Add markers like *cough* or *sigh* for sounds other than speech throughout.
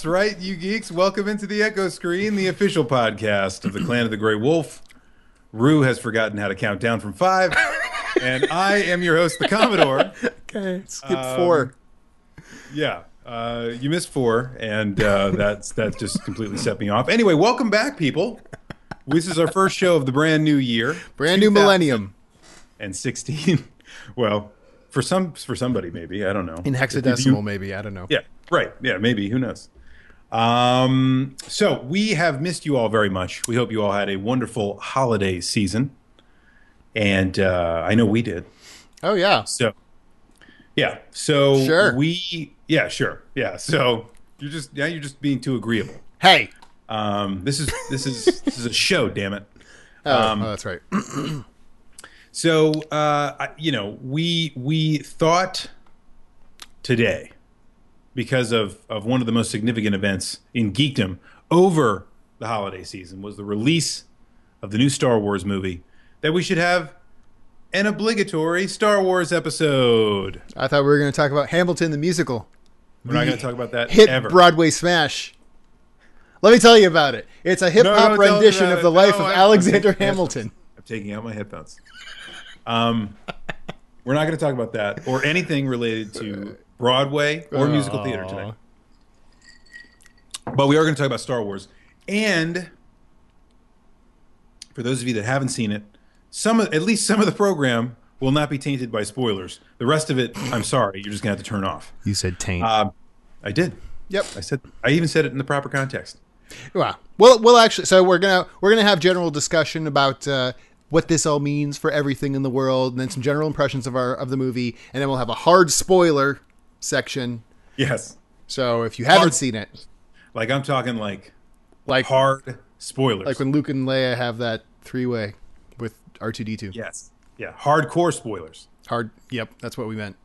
That's right, you geeks. Welcome into the Echo Screen, the official podcast of the Clan of the Grey Wolf. Rue has forgotten how to count down from five, and I am your host, the Commodore. Okay, skip Um, four. Yeah, uh, you missed four, and uh, that's that just completely set me off. Anyway, welcome back, people. This is our first show of the brand new year, Brand new millennium and sixteen. *laughs* Well, for some, for somebody, maybe I don't know. in If you- hexadecimal, maybe I don't know. Yeah, right. Yeah, maybe. Who knows? Um, so we have missed you all very much. We hope you all had a wonderful holiday season, and uh, I know we did. Oh yeah, So, yeah. So Sure. we, yeah, sure, yeah. So you're just now you're just being too agreeable. hey. Um, this is this is this is a show. Damn it. *laughs* Oh, Um, oh, that's right. *clears throat* So, uh, you know, we we thought today, because of of one of the most significant events in geekdom over the holiday season, was the release of the new Star Wars movie, that we should have an obligatory Star Wars episode. I thought we were going to talk about Hamilton the musical. We're not going to talk about that Hit ever. Broadway smash. Let me tell you about it. It's a hip hop don't rendition of it. the life No, of I- Alexander I'm Hamilton. I'm taking out my headphones. Um, we're not going to talk about that or anything related to *laughs* Broadway or musical theater today. But we are going to talk about Star Wars. And for those of you that haven't seen it, some of, at least some of the program will not be tainted by spoilers. The rest of it, I'm sorry, you're just going to have to turn off. You said taint. Um, I did. yep. I said I even said it in the proper context. Well, well, well. Actually, so we're gonna we're gonna have general discussion about uh, what this all means for everything in the world, and then some general impressions of our of the movie, and then we'll have a hard spoiler section. Yes. So if you haven't seen it, Like I'm talking like like hard spoilers. like when Luke and Leia have that three way with R two D two. yes. Yeah. Hardcore spoilers. Hard. Yep, that's what we meant.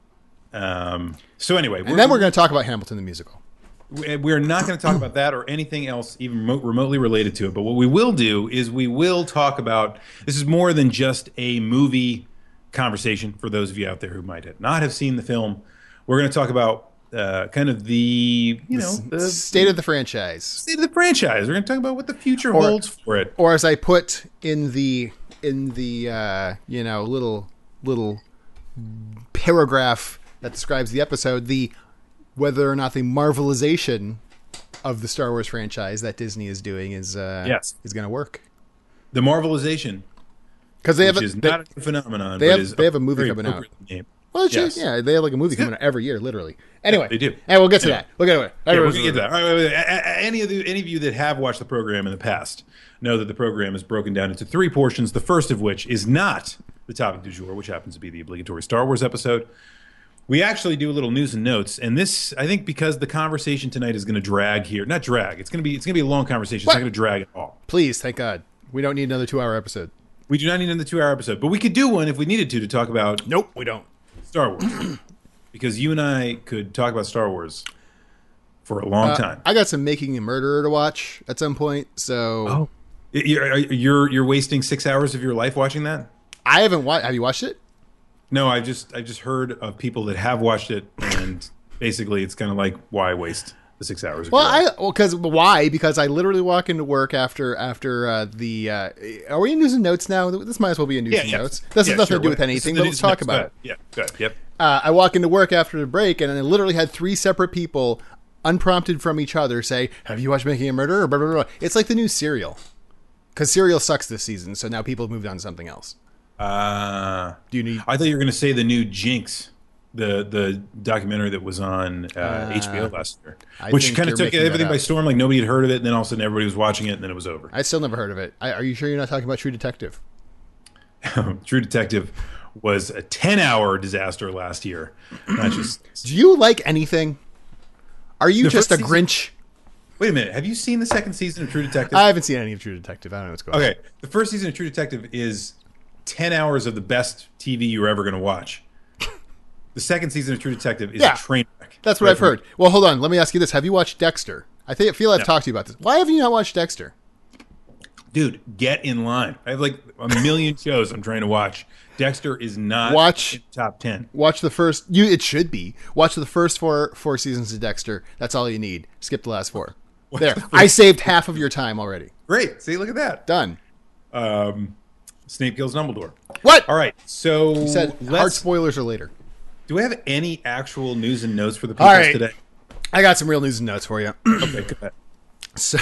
Um, so anyway, And then we're going to talk about Hamilton the musical. we- we're not going to talk about that or anything else even remotely related to it. But what we will do is we will talk about this is more than just a movie conversation for those of you out there who might have not have seen the film. We're going to talk about uh, kind of the you know the State of the franchise, state of the franchise. We're going to talk about what the future Or- holds for it. or as I put in the in the uh, you know little little paragraph that describes the episode, the whether or not the marvelization of the Star Wars franchise that Disney is doing is uh, Yes. is going to work The Marvelization, because they have a, is they- not a phenomenon, they but have- is they have a movie coming out. name. Well, it's just- yes. yeah, they have like a movie coming out every year, literally. Anyway, they do. And we'll get to Yeah. that. We'll get to it. Yeah, we're gonna get to that. Right, wait, wait, Any of the, any of you that have watched the program in the past know that the program is broken down into three portions. The first of which is not the topic du jour, which happens to be the obligatory Star Wars episode. We actually do a little news and notes, and this I think because the conversation tonight is going to drag here, not drag. It's going to be it's going to be a long conversation. It's not going to drag at all. Please, thank God, we don't need another two-hour episode. We do not need another two-hour episode, but we could do one if we needed to to talk about Nope, we don't. Star Wars, because you and I could talk about Star Wars for a long Uh, time. I got some Making a Murderer to watch at some point, so Oh. You're, you're you're wasting six hours of your life watching that? I haven't watched. Have you watched it? No, I've just I've just heard of people that have watched it, and *laughs* basically it's kind of like why waste the six hours? Well? I well because why? Because I literally walk into work after after uh, the. Uh, are we in news and notes now? This might as well be in news yeah, and yeah. notes. This Yeah, has nothing sure, to do with anything. But let's talk about it. Yeah, good. Yep. Uh, I walk into work after the break, and I literally had three separate people, unprompted from each other, say, "Have you watched Making a Murderer?" Blah, blah, blah. It's like the new Serial, because Serial sucks this season, so now people have moved on to something else. Uh, Do you need? I thought you were going to say the new Jinx, the the documentary that was on uh, HBO last year, I which kind of took everything by storm. Like nobody had heard of it, and then all of a sudden everybody was watching it, and then it was over. I still never heard of it. I, are you sure you're not talking about True Detective? *laughs* True Detective was a ten hour disaster last year. Not just *clears throat* Do you like anything? Are you The just a season- Grinch? wait a minute. Have you seen the second season of True Detective? I haven't seen any of True Detective. I don't know what's going on. Okay, the first season of True Detective is ten hours of the best TV you're ever going to watch. The second season of True Detective is Yeah. a train wreck. That's what Right I've heard. Well, hold on. Let me ask you this: Have you watched Dexter? I think I feel I've No. talked to you about this. Why have you not watched Dexter? dude, get in line. I have like a million *laughs* shows I'm trying to watch. Dexter is not Watch- the top ten. Watch the first. You it should be. Watch the first four four seasons of Dexter. That's all you need. Skip the last four. There, I saved half of your time already. Great. See, look at that. Done. Um, Snape kills Dumbledore. What? All right. So Said hard spoilers are later. Do we have any actual news and notes for the people right. today? I got some real news and notes for you. *clears throat* Okay, go ahead. So,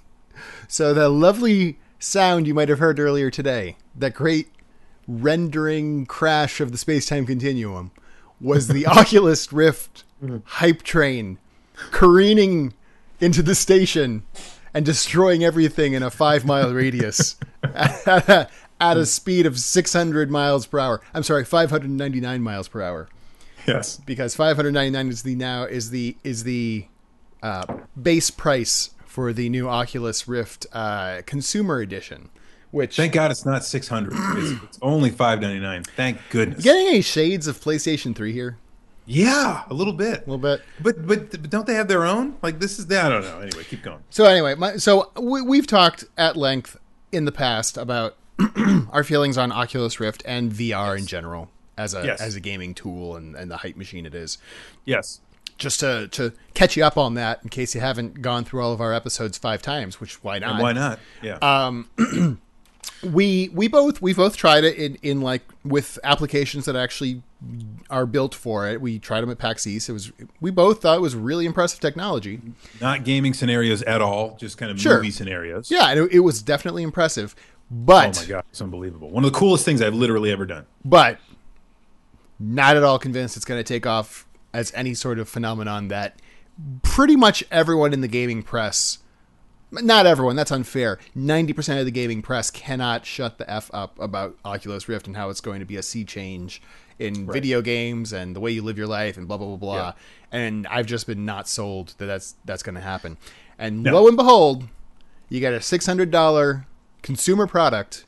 *laughs* so the lovely sound you might have heard earlier today, that great rendering crash of the space-time continuum, was the *laughs* Oculus Rift mm-hmm. hype train careening into the station and destroying everything in a five-mile radius at *laughs* a speed of 600 miles per hour. I'm sorry, 599 miles per hour Yes. because 599 is the now is the is the uh, base price for the new Oculus Rift uh, consumer edition, which Thank God it's not 600. It's, it's only 599. Thank goodness. getting any shades of PlayStation 3 here yeah, a little bit. a little bit. But, but but don't they have their own? Like this is the, I don't know. Anyway, keep going. So anyway, my, so we, we've talked at length in the past about *clears throat* our feelings on Oculus Rift and VR in general as a Yes. as a gaming tool and, and the hype machine it is. Yes. Just to to catch you up on that in case you haven't gone through all of our episodes five times, which why not? And why not? Yeah. Uh, *clears throat* we we both we both tried it in, in like with applications that actually are built for it. We tried them at PAX East. It was we both thought it was really impressive technology. not gaming scenarios at all. Just kind of Sure. movie scenarios. Yeah, and it, it was definitely impressive. Oh But my god, it's unbelievable. One of the coolest things I've literally ever done. but not at all convinced it's going to take off as any sort of phenomenon that pretty much everyone in the gaming press not everyone that's unfair 90% of the gaming press cannot shut the f up about oculus rift and how it's going to be a sea change in video games and the way you live your life and blah blah blah blah Yeah. and i've just been not sold that that's that's going to happen and No. lo and behold you got a $600 consumer product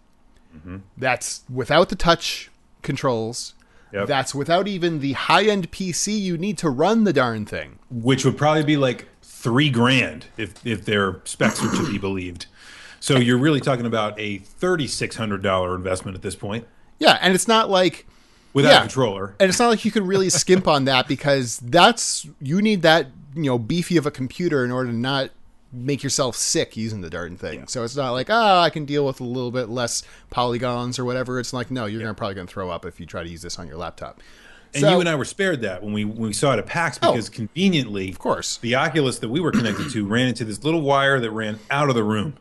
Mm-hmm. that's without the touch controls. Yep. That's without even the high end PC you need to run the darn thing. Which would probably be like three grand if if their specs are to be *clears throat* believed. So you're really talking about a thirty six hundred dollar investment at this point Yeah, and it's not like without Yeah. a controller. and it's not like you can really skimp on that because that's you need that, you know, beefy of a computer in order to not make yourself sick using the darn thing. So it's not like, oh, I can deal with a little bit less polygons or whatever. It's like, no, you're gonna probably gonna throw up if you try to use this on your laptop. And So- you and I were spared that when we when we saw it at PAX oh, because conveniently, of course. the Oculus that we were connected to ran into this little wire that ran out of the room,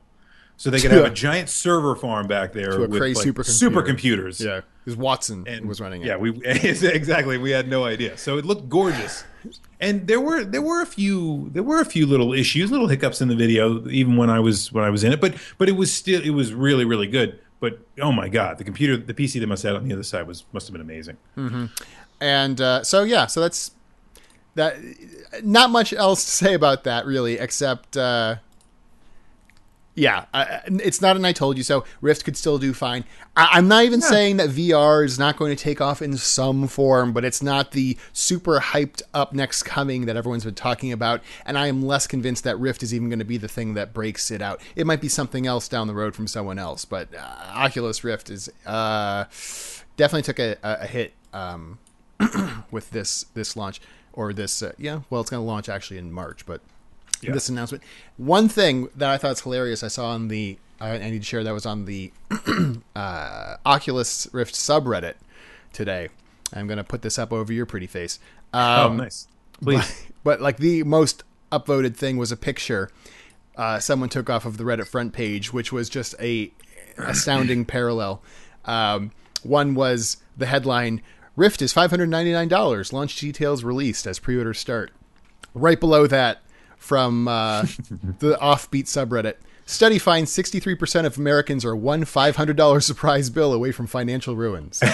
so they *laughs* could have a- giant server farm back there with crazy like, supercomputer. supercomputers. Yeah. Because Watson and was running it. Yeah, we *laughs* exactly. We had no idea, so it looked gorgeous. And there were there were a few there were a few little issues, little hiccups in the video, even when I was when I was in it. But but it was still it was really really good. But oh my god, the computer, the PC they must have on the other side was must have been amazing. and uh, so yeah so that's that not much else to say about that really except uh, yeah I, it's not an i told you so. Rift could still do fine. I, i'm not even saying that vr is not going to take off in some form but it's not the super hyped up next coming that everyone's been talking about and i am less convinced that rift is even going to be the thing that breaks it out. It might be something else down the road from someone else but uh, oculus rift is uh, definitely took a, a, a hit um, *clears throat* with this this launch or this uh, yeah well it's going to launch actually in march but this announcement one thing that i thought was hilarious i saw on the i, I need to share that was on the *clears throat* uh, oculus rift subreddit today i'm going to put this up over your pretty face Oh, um, nice. Please. *laughs* but, but like the most upvoted thing was a picture uh, someone took off of the Reddit front page, which was just a *clears throat* astounding parallel. Um, one was the headline: "Rift is five hundred ninety nine dollars. Launch details released as pre order start." Right below that, from uh, *laughs* the offbeat subreddit. Study finds 63% of Americans are one $500 *laughs* surprise bill away from financial ruins. *laughs*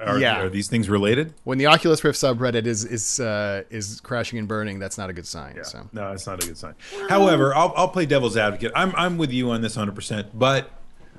Are, Yeah. are these things related? when the Oculus Rift subreddit is is uh, is crashing and burning, that's not a good sign. So No, it's not a good sign. However, I'll, I'll play devil's advocate. I'm, I'm with you on this 100%, but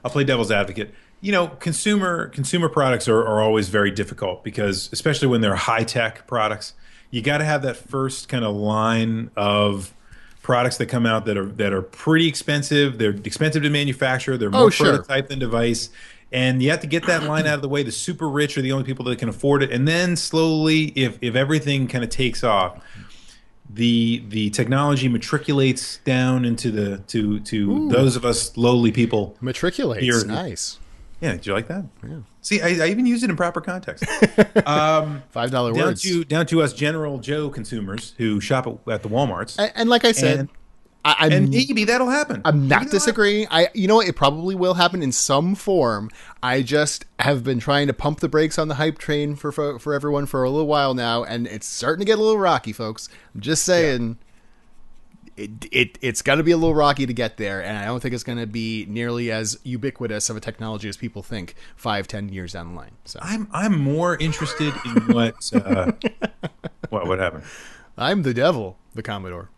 I'll play devil's advocate. You know, consumer consumer products are, are always very difficult because, especially when they're high tech products, you got to have that first kind of line of products that come out that are that are pretty expensive. They're expensive to manufacture. They're oh, more Oh, sure. prototype than device. And you have to get that line out of the way. The super rich are the only people that can afford it. And then slowly, if if everything kind of takes off, the the technology matriculates down into the to to those of us lowly people. Matriculates. You're- nice. Yeah, did you like that? Yeah. See, I, I even used it in proper context. *laughs* um, Five dollar words. to down to us general Joe consumers who shop at, at the WalMarts, and, and like I said, and, I, I'm and maybe that'll happen. I'm not disagreeing. I, you know, what? it probably will happen in some form. I just have been trying to pump the brakes on the hype train for for, for everyone for a little while now, and it's starting to get a little rocky, folks. I'm just saying, it it it's got to be a little rocky to get there, and I don't think it's going to be nearly as ubiquitous of a technology as people think five, ten years down the line. So I'm I'm more interested in what uh, *laughs* what what happened. I'm the devil, the Commodore.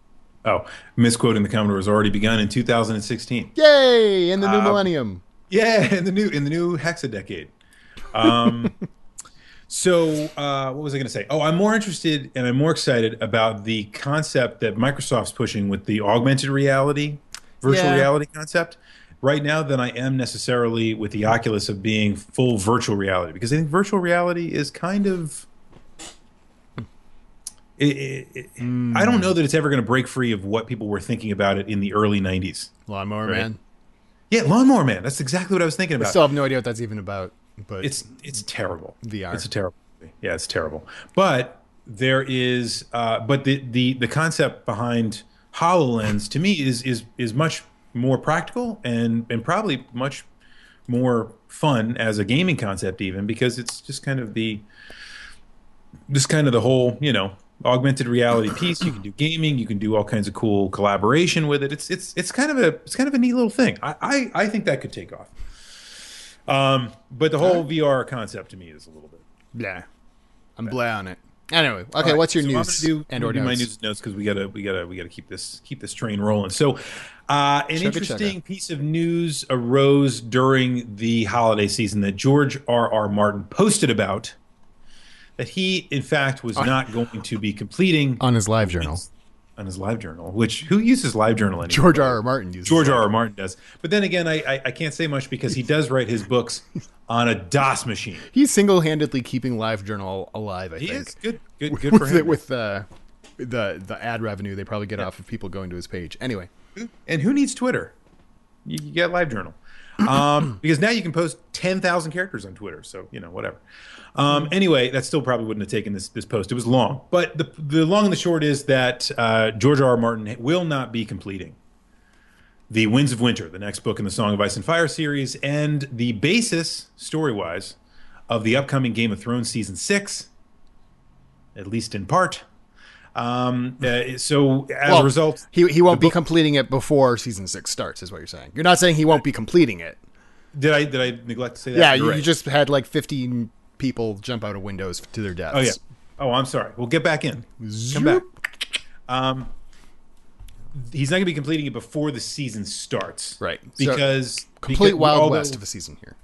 Oh, misquoting the Commodore has already begun in 2016. Yay! In the new Um, millennium. Yeah, in the new in the new hexadecade. Um, *laughs* so uh, what was I going to say? Oh, I'm more interested and I'm more excited about the concept that Microsoft's pushing with the augmented reality, virtual Yeah. reality concept. Right now, than I am necessarily with the Oculus of being full virtual reality, because I think virtual reality is kind of. It, it, it- I don't know that it's ever going to break free of what people were thinking about it in the early '90s. Lawnmower right. Man. Yeah, Lawnmower Man. That's exactly what I was thinking about. I still have no idea what that's even about, but it's it's terrible. VR. It's a terrible. Yeah, it's terrible. But there is, uh, but the the the concept behind Hololens to me is is is much more practical and and probably much more fun as a gaming concept even because it's just kind of the just kind of the whole you know augmented reality piece you can do gaming you can do all kinds of cool collaboration with it it's it's it's kind of a it's kind of a neat little thing i i, I think that could take off um but the whole vr concept to me is a little bit Yeah. I'm blah on it. Anyway, okay, all right, what's your so news? I'm gonna do, and or gonna do my news and notes because we gotta we gotta we gotta keep this keep this train rolling. So, uh, an Chugga interesting chugga. piece of news arose during the holiday season that George R. R. Martin posted about. That he, in fact, was not going to be completing On his live journal. On his live journal. Which who uses live journal anymore? George R. R. Martin uses George. R. R. Martin does. But then again, I, I I can't say much because he does write his books on a DOS machine. He's single-handedly keeping live journal alive. I He think. is good good good for with him. it, with uh, the the ad revenue they probably get off of people going to his page. Anyway, And who needs Twitter? You, you get LiveJournal. Um, *coughs* because now you can post 10,000 characters on Twitter. So, you know, whatever. Um, anyway, that still probably wouldn't have taken this, this post. It was long. But the, the long and the short is that uh, George R. R. Martin will not be completing The Winds of Winter, the next book in the Song of Ice and Fire series, and the basis, story wise, of the upcoming Game of Thrones season six, at least in part. Um, uh, so, as well, a result, he he won't be book- completing it before season six starts. Is what you're saying? You're not saying he won't be completing it. Did I did I neglect to say that? Yeah, you, right. you just had like 15 people jump out of windows to their deaths. Oh yeah. Oh, I'm sorry. We'll get back in. Come back. Um, he's not going to be completing it before the season starts, Right. So, Because Complete because- Wild although- West of a season here.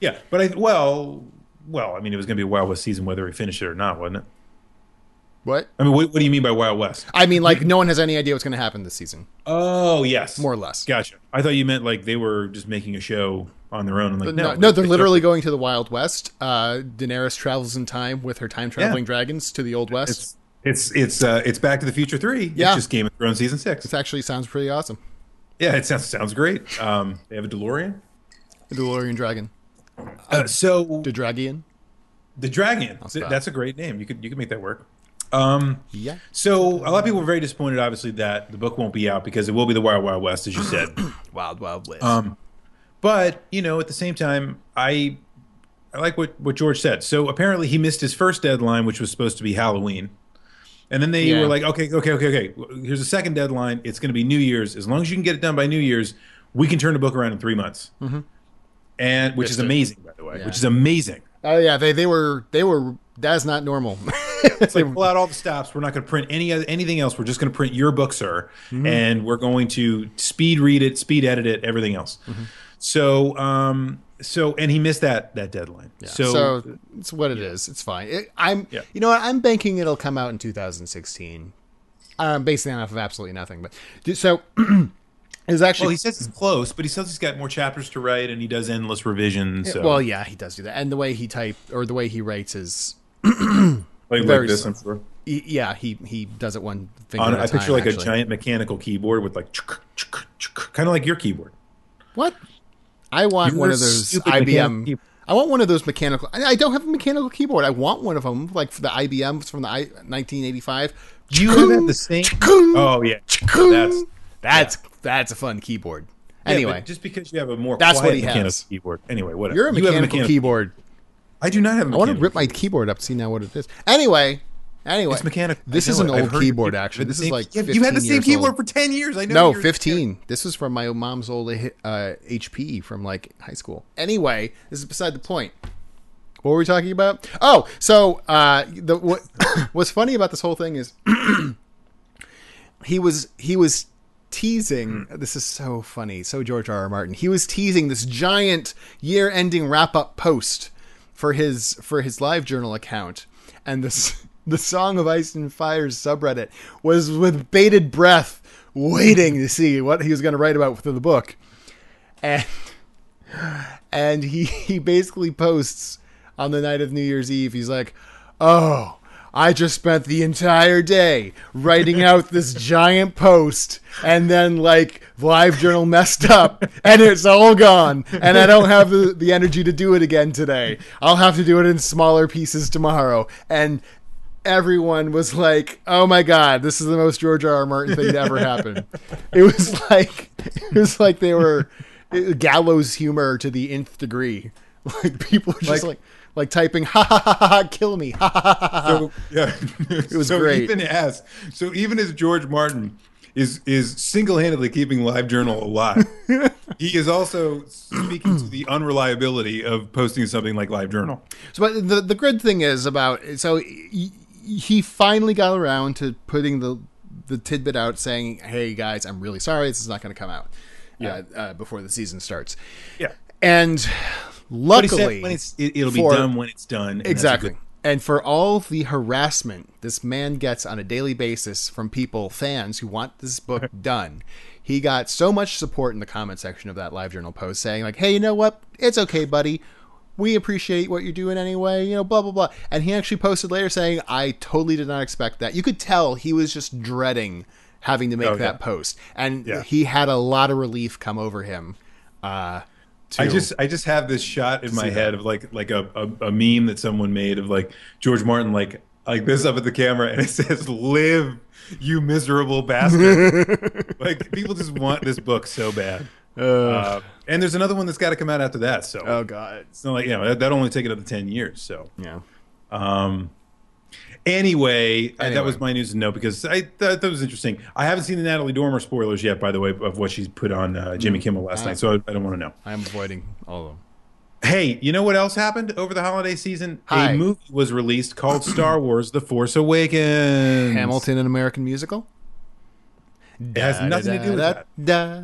Yeah, but I well, well, I mean, it was going to be a Wild West season whether he finished it or not, wasn't it? What? I mean, what, what do you mean by Wild West? I mean, like no one has any idea what's going to happen this season, Oh, yes, more or less. Gotcha. I thought you meant like they were just making a show on their own. And like, No, no, no, they're literally going to the Wild West. Uh, Daenerys travels in time with her time traveling Yeah. dragons to the Old West. It's it's it's uh, it's Back to the Future three. Yeah. It's just Game of Thrones season six. This actually sounds pretty awesome. Yeah, it sounds sounds great. Um, they have a DeLorean. The DeLorean dragon, Uh, so the Dragian. The Dragon. That's a great name. You could you could make that work. Um, Yeah. so a lot of people were very disappointed, obviously, that the book won't be out because it will be the Wild Wild West, as you said. *clears throat* Wild Wild West. Um, but you know, at the same time, I I like what what George said. So apparently, he missed his first deadline, which was supposed to be Halloween. And then they Yeah. were like, okay, okay, okay, okay. Here's a second deadline. It's going to be New Year's. As long as you can get it done by New Year's, we can turn the book around in three months. And which Missed is it. amazing, by the way. Yeah. Which is amazing. oh yeah, they they were they were. That's not normal. *laughs* *laughs* It's like pull out all the stops. We're not going to print any anything else. We're just going to print your book, sir, Mm-hmm. and we're going to speed read it, speed edit it, everything else. Mm-hmm. So, um, so, and he missed that that deadline. So, so it's what it is. It's fine. It, I'm. Yeah. You know what? I'm banking it'll come out in 2016. I'm basing that off of absolutely nothing. But so *clears throat* it's actually Well, he says it's close, but he says he's got more chapters to write, and he does endless revisions. So. well, yeah, he does do that, and the way he type or the way he writes is *clears throat* like, very like this, sure. he- yeah, he he does it one finger On, a I picture like actually. a giant mechanical keyboard with like kind of like your keyboard. What? I want Your one of those IBM. I want one of those mechanical. I don't have a mechanical keyboard. I want one of them, like for the IBMs from the I, 1985. You have the same. Oh yeah, that's that's that's a fun keyboard. yeah, Anyway, just because you have a more That's quiet what he mechanical has. keyboard. Anyway, whatever. you're a You have mechanical, keyboard. I do not have. A I want to rip my keyboard up to see now what it is. Anyway, anyway, It's mechanical. This is an it. Old keyboard. you- Actually, this is like Yeah, you had the same keyboard old. for ten years. I know. No, you're- 15. This was from my mom's old uh, HP from like high school. Anyway, this is beside the point. What were we talking about? Oh, so uh, the what *coughs* what's funny about this whole thing is *coughs* he was he was teasing. This is so funny. So George R. R. Martin. He was teasing this giant year-ending wrap-up post for his for his live journal account, and this *laughs* the Song of Ice and Fire's subreddit was with bated breath waiting to see what he was going to write about for the book, and and he *laughs* he basically posts on the night of New Year's Eve. He's like, "Oh, I just spent the entire day writing out this *laughs* giant post, and then like Live Journal messed up, and it's all gone, and I don't have the, the energy to do it again today. I'll have to do it in smaller pieces tomorrow." And everyone was like, "Oh my god, this is the most George R. R. Martin thing to ever happen." it was like it was like they were gallows humor to the nth degree. *laughs* Like people were just like Like- like, typing ha ha ha ha, ha kill me ha ha ha ha. ha. So, yeah, *laughs* it was so great. Even as so, even as George Martin is is single handedly keeping LiveJournal alive, *laughs* he is also speaking to the unreliability of posting something like LiveJournal. So, but the the good thing is about so he, he finally got around to putting the the tidbit out saying, "Hey guys, I'm really sorry. This is not going to come out Yeah. uh, uh, before the season starts." Yeah, And luckily, when it's it, it'll be done when it's done. and exactly. good- And for all the harassment this man gets on a daily basis from people, fans who want this book *laughs* done, he got so much support in the comment section of that live journal post saying, like, hey, you know what? It's okay, buddy. We appreciate what you're doing anyway, you know, blah, blah, blah. And he actually posted later saying, I totally did not expect that. You could tell he was just dreading having to make Oh, that yeah. post. And Yeah. he had a lot of relief come over him. Uh, I just I just have this shot in my see that. head of like like a, a, a meme that someone made of like George Martin like like this up at the camera and it *laughs* says live you miserable bastard *laughs* like people just want this book so bad uh, and there's another one that's got to come out after that so oh, God. it's not like you know that, that'll only take another 10 years so Yeah. um anyway, I- that was my news to know because I that, that was interesting I haven't seen the Natalie Dormer spoilers yet by the way of what she's put on uh, Jimmy Kimmel last night so I, I don't want to know I'm avoiding all of them. Hey, you know what else happened over the holiday season? Hi. A movie was released called Star Wars: The Force Awakens. Hamilton, an American musical? It has nothing to do with that. Da,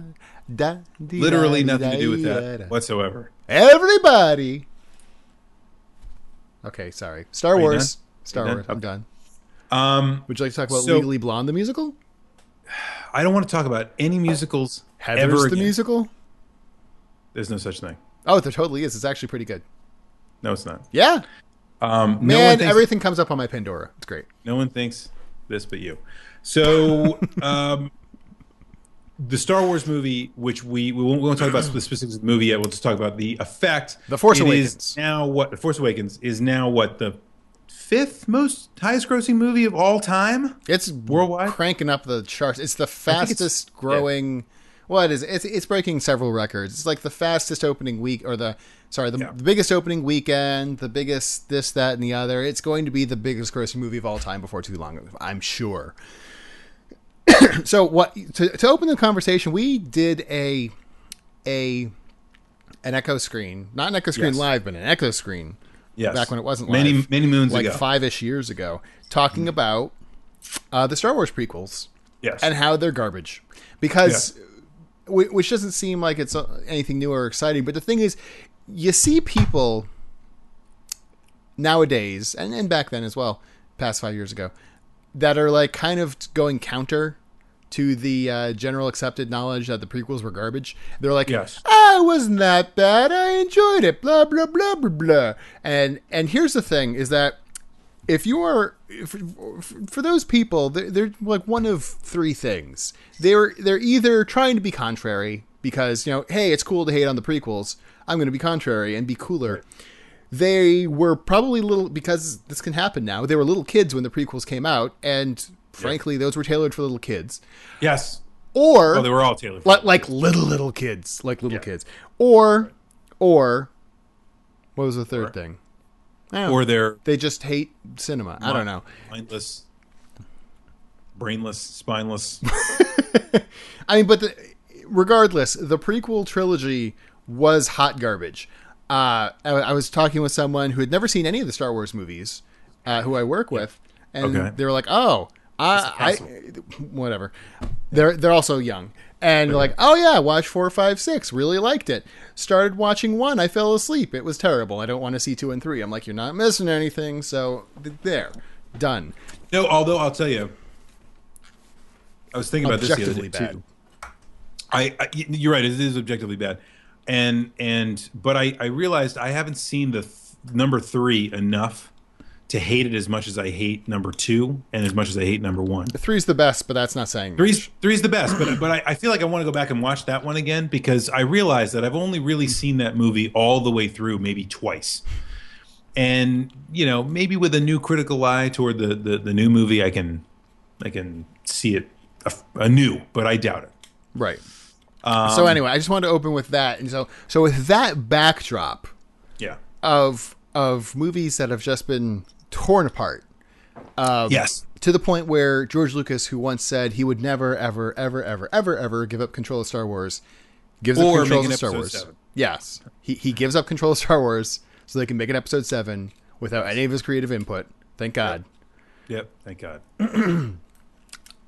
da, dee, Literally da, nothing to do with da, that da. whatsoever. Everybody. Okay, sorry. Star Wars. Star Wars. I'm done. Um, Would you like to talk about So- Legally Blonde, the musical? I don't want to talk about any musicals Heather's ever the musical? There's no such thing. Oh, there totally is. It's actually pretty good. No, it's not. Yeah. Um, no one Man, thinks, everything comes up on my Pandora. It's great. no one thinks this but you. So, *laughs* um, the Star Wars movie, which we we won't, we won't talk about the specifics of the movie yet. We'll just talk about the effect. The Force It Awakens. now what the Force Awakens is now what the fifth most highest grossing movie of all time. It's Worldwide? cranking up the charts. It's the think it's- fastest growing. What is it? It's, it's breaking several records. It's like the fastest opening week, or the sorry, the, Yeah. the biggest opening weekend, the biggest this, that, and the other. It's going to be the biggest grossing movie of all time before too long. I'm sure. *coughs* so what to, to open the conversation? We did a a an echo screen, not an echo screen Yes. live, but an echo screen Yes, back when it wasn't many live, many moons like ago. five-ish years ago, talking about uh, the Star Wars prequels yes, and how they're garbage. Because whi- which doesn't seem like it's uh, anything new or exciting but the thing is you see people nowadays and, and back then as well past five years ago that are like kind of going counter to the uh, general accepted knowledge that the prequels were garbage. They're like, Yes. ah, it wasn't that bad. I enjoyed it. Blah blah blah blah blah. And and here's the thing: is that if you are if, for those people, they're, they're like one of three things. They're they're either trying to be contrary because you know, hey, it's cool to hate on the prequels. I'm going to be contrary and be cooler. They were probably little because this can happen now. They were little kids when the prequels came out, and frankly, those were tailored for little kids. Yes. Or Oh, they were all Taylor. like, like little little kids, like little kids, or or what was the third thing? Don't know. or they're they just hate cinema. I don't know. mindless, brainless, spineless. *laughs* I mean, but the, regardless, the prequel trilogy was hot garbage. Uh, I, I was talking with someone who had never seen any of the Star Wars movies, uh, who I work with, and Okay. they were like, "Oh, I, I, whatever." They're they're also young, and they're like, "Oh yeah, watch four, five, six. Really liked it. Started watching one. I fell asleep. It was terrible. I don't want to see two and three. I'm like, you're not missing anything. So there, done. no, although I'll tell you, I was thinking about this the other day bad. too. I, I you're right. It is objectively bad, and and but I I realized I haven't seen the th- number three enough to hate it as much as I hate number two and as much as I hate number one. The three's the best, but that's not saying Three's three's the best, but but I, I feel like I want to go back and watch that one again because I realize that I've only really seen that movie all the way through maybe twice. And you know, maybe with a new critical eye toward the the, the new movie, I can I can see it a- anew, but I doubt it. Right. Um, so anyway, I just wanted to open with that, and so so with that backdrop Yeah. of of movies that have just been torn apart um, yes. to the point where George Lucas, who once said he would never, ever, ever, ever, ever, ever give up control of Star Wars, gives Or up control of Star Wars. seven. Yes, he he gives up control of Star Wars so they can make an episode seven without any of his creative input. Thank God. Yep. Thank God. *clears throat*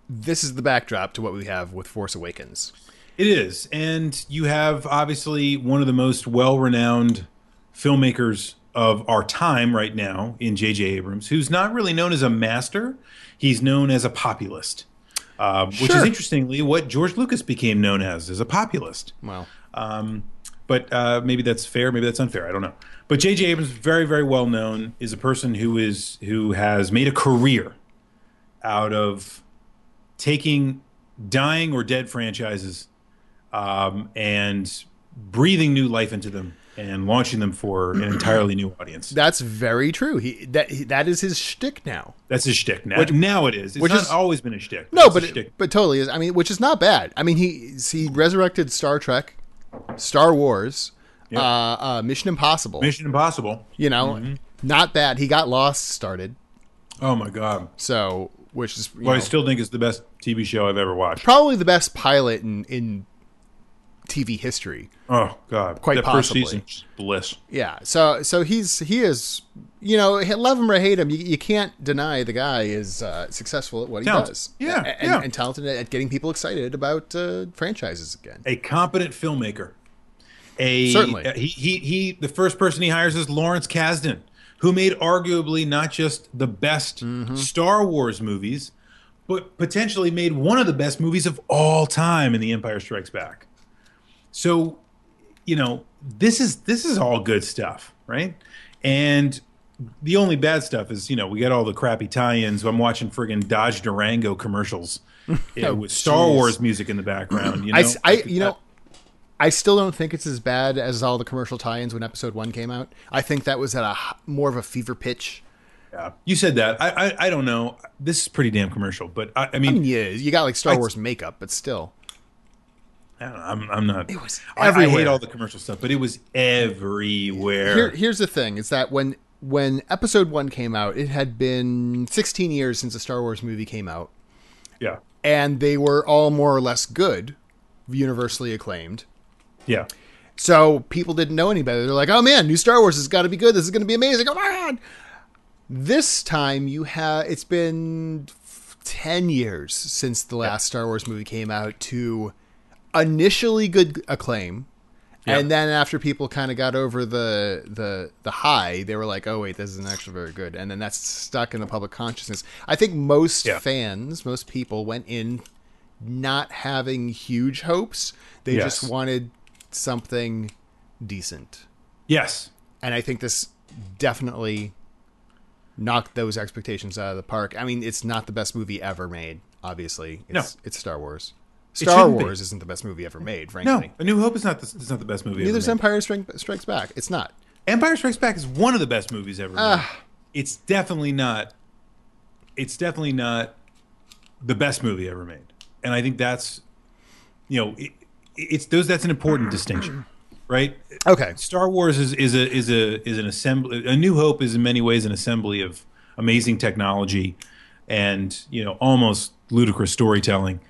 This is the backdrop to what we have with Force Awakens. It is. And you have obviously one of the most well renowned filmmakers of our time right now in J.J. Abrams, who's not really known as a master. He's known as a populist, uh, which is interestingly what George Lucas became known as, as a populist. Wow. Um, but uh, maybe that's fair, maybe that's unfair. I don't know. But J.J. Abrams, very, very well known, is a person who is who has made a career out of taking dying or dead franchises um, and breathing new life into them and launching them for an *clears throat* entirely new audience. that's very true. He that he, that is his shtick now. That's his shtick. Now, Which, now it is. It's which not is- always been a shtick. No, but shtick. but totally is. I mean, which is not bad. I mean, he he resurrected Star Trek, Star Wars, Yep. uh, uh, Mission Impossible. Mission Impossible. you know, not bad. He got Lost started, Oh my god! so which is Well, I still think it's the best TV show I've ever watched. probably the best pilot in in TV history. Oh God! Quite that possibly. first season, bliss. Yeah. So so he's he is you know love him or hate him, you, you can't deny the guy is uh, successful at what he Talented. does. Yeah, and, yeah. and talented at getting people excited about uh, franchises again. A competent filmmaker. A Certainly. uh, he, he he. The first person he hires is Lawrence Kasdan, who made arguably not just the best Mm-hmm. Star Wars movies, but potentially made one of the best movies of all time in The Empire Strikes Back. So, you know, this is this is all good stuff, right? And the only bad stuff is, you know, we got all the crappy tie-ins. I'm watching friggin' Dodge Durango commercials yeah, *laughs* oh, with Star Oh, jeez. Wars music in the background. You know, I, I- you know, I still don't think it's as bad as all the commercial tie-ins when Episode One came out. I think that was at a more of a fever pitch. Yeah. You said that. I, I I don't know. This is pretty damn commercial, but I, I mean, I mean, yeah, you got like Star Wars makeup, but still, I don't know, I'm I'm not. It was I, I hate all the commercial stuff, but it was everywhere. Here, here's the thing: is that when when Episode One came out, it had been 16 years since a Star Wars movie came out, yeah, and they were all more or less good, universally acclaimed. yeah, So people didn't know any better. They're like, "Oh man, new Star Wars has got to be good. This is going to be amazing. Oh my god!" This time you have it's been f- ten years since the last Star Wars movie came out to initially good acclaim, Yeah. And then after people kind of got over the the the high, they were like, "Oh wait, this isn't actually very good." And then that's stuck in the public consciousness. I think most Yeah. fans, most people went in not having huge hopes. They Yes. just wanted something decent. Yes. And I think this definitely knocked those expectations out of the park. I mean, it's not the best movie ever made, obviously. It's, No. it's Star Wars. Star shouldn't be. Wars isn't the best movie ever made, frankly. No. A New Hope is not the, is not the best movie. Neither ever made. Empire Strike, Strikes Back. It's not. Empire Strikes Back is one of the best movies ever made. Ah. It's definitely not. It's definitely not the best movie ever made, and I think that's, you know, it, it's those. That's an important distinction, right? Okay. Star Wars is, is a is a is an assembly. A New Hope is in many ways an assembly of amazing technology, and you know almost ludicrous storytelling.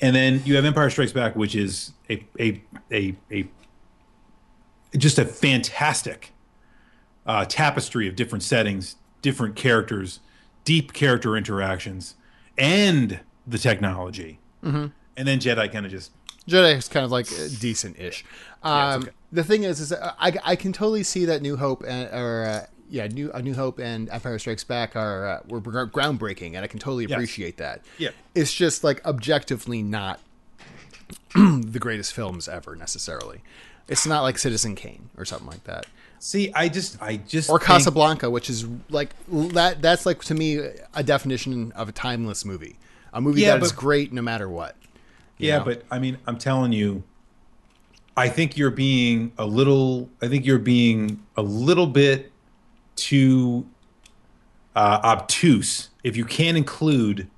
And then you have Empire Strikes Back, which is a a a, a just a fantastic uh, tapestry of different settings, different characters, deep character interactions, and the technology. Mm-hmm. And then Jedi kind of just Jedi is kind of like uh, decent-ish. Um, it's okay. The thing is, is I, I can totally see that New Hope and, or uh, yeah, New A New Hope and Empire Strikes Back are uh, were groundbreaking, and I can totally Yes. appreciate that. Yeah. it's just like objectively not *clears throat* the greatest films ever necessarily. It's not like Citizen Kane or something like that, see. I just I just or think- Casablanca, which is like that. That's like to me a definition of a timeless movie, a movie Yeah, that is but- great no matter what. Yeah, know? but I mean, I'm telling you, I think you're being a little. I think you're being a little bit too uh, obtuse if you can't include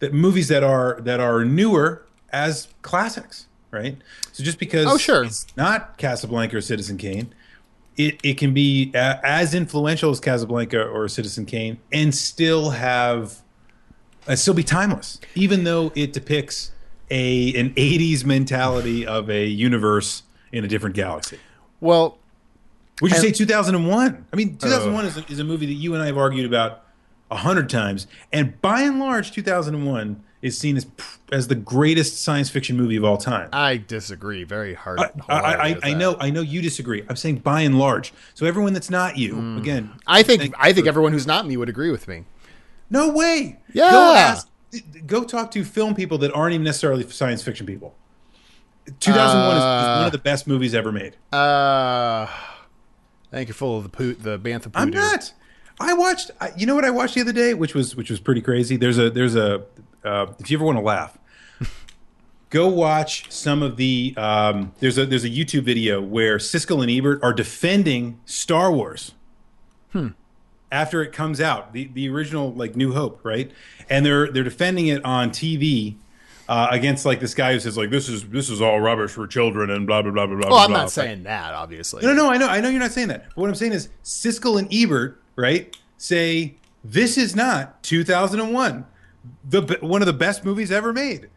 that movies that are that are newer as classics, right? So just because Oh, sure. it's not Casablanca or Citizen Kane, it, it can be a, as influential as Casablanca or Citizen Kane and still have and still be timeless, even though it depicts a an '80s mentality of a universe in a different galaxy. well, Would you And- say 2001? I mean, 2001 is, a, is a movie that you and I have argued about a hundred times, and by and large, 2001 is seen as as the greatest science fiction movie of all time. I disagree very hard. I, I, I, I know, I know you disagree. I'm saying by and large. So everyone that's not you, Hmm. again, I think I think for- everyone who's not me would agree with me. No way. Yeah. Go ask. Go talk to film people that aren't even necessarily science fiction people. 2001 is, is one of the best movies ever made. Uh, I think you're full of the poo- the bantha I'm poodoo. not. I watched. I, you know what I watched the other day, which was which was pretty crazy. There's a there's a uh, if you ever want to laugh, *laughs* go watch some of the. Um, there's a there's a YouTube video where Siskel and Ebert are defending Star Wars. After it comes out, the the original like New Hope, right? And they're they're defending it on TV. Uh, against like this guy who says like this is this is all rubbish for children and blah blah blah blah blah. Well, I'm blah. not saying that, obviously. No, no, I know, I know you're not saying that. But what I'm saying is Siskel and Ebert, right, say this is not 2001, the one of the best movies ever made.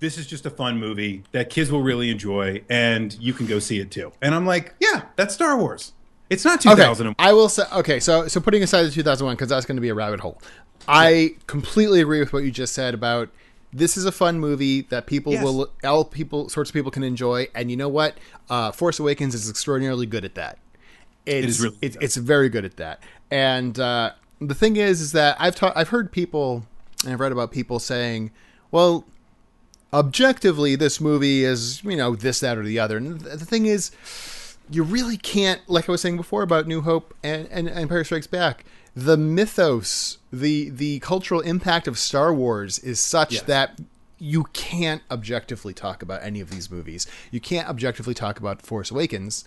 This is just a fun movie that kids will really enjoy, and you can go see it too. And I'm like, yeah, that's Star Wars. It's not Okay, 2001. I will say. Okay, so so putting aside the 2001 because that's going to be a rabbit hole. I completely agree with what you just said about this is a fun movie that people Yes. will all people sorts of people can enjoy, and you know what? Uh, Force Awakens is extraordinarily good at that. It's, is really it's, good. it's very good at that. And uh, the thing is, is that I've taught I've heard people and I've read about people saying, well, objectively, this movie is you know this, that, or the other. And th- the thing is, you really can't, like I was saying before about New Hope and, and Empire Strikes Back. The mythos, the the cultural impact of Star Wars is such Yes. that you can't objectively talk about any of these movies. You can't objectively talk about Force Awakens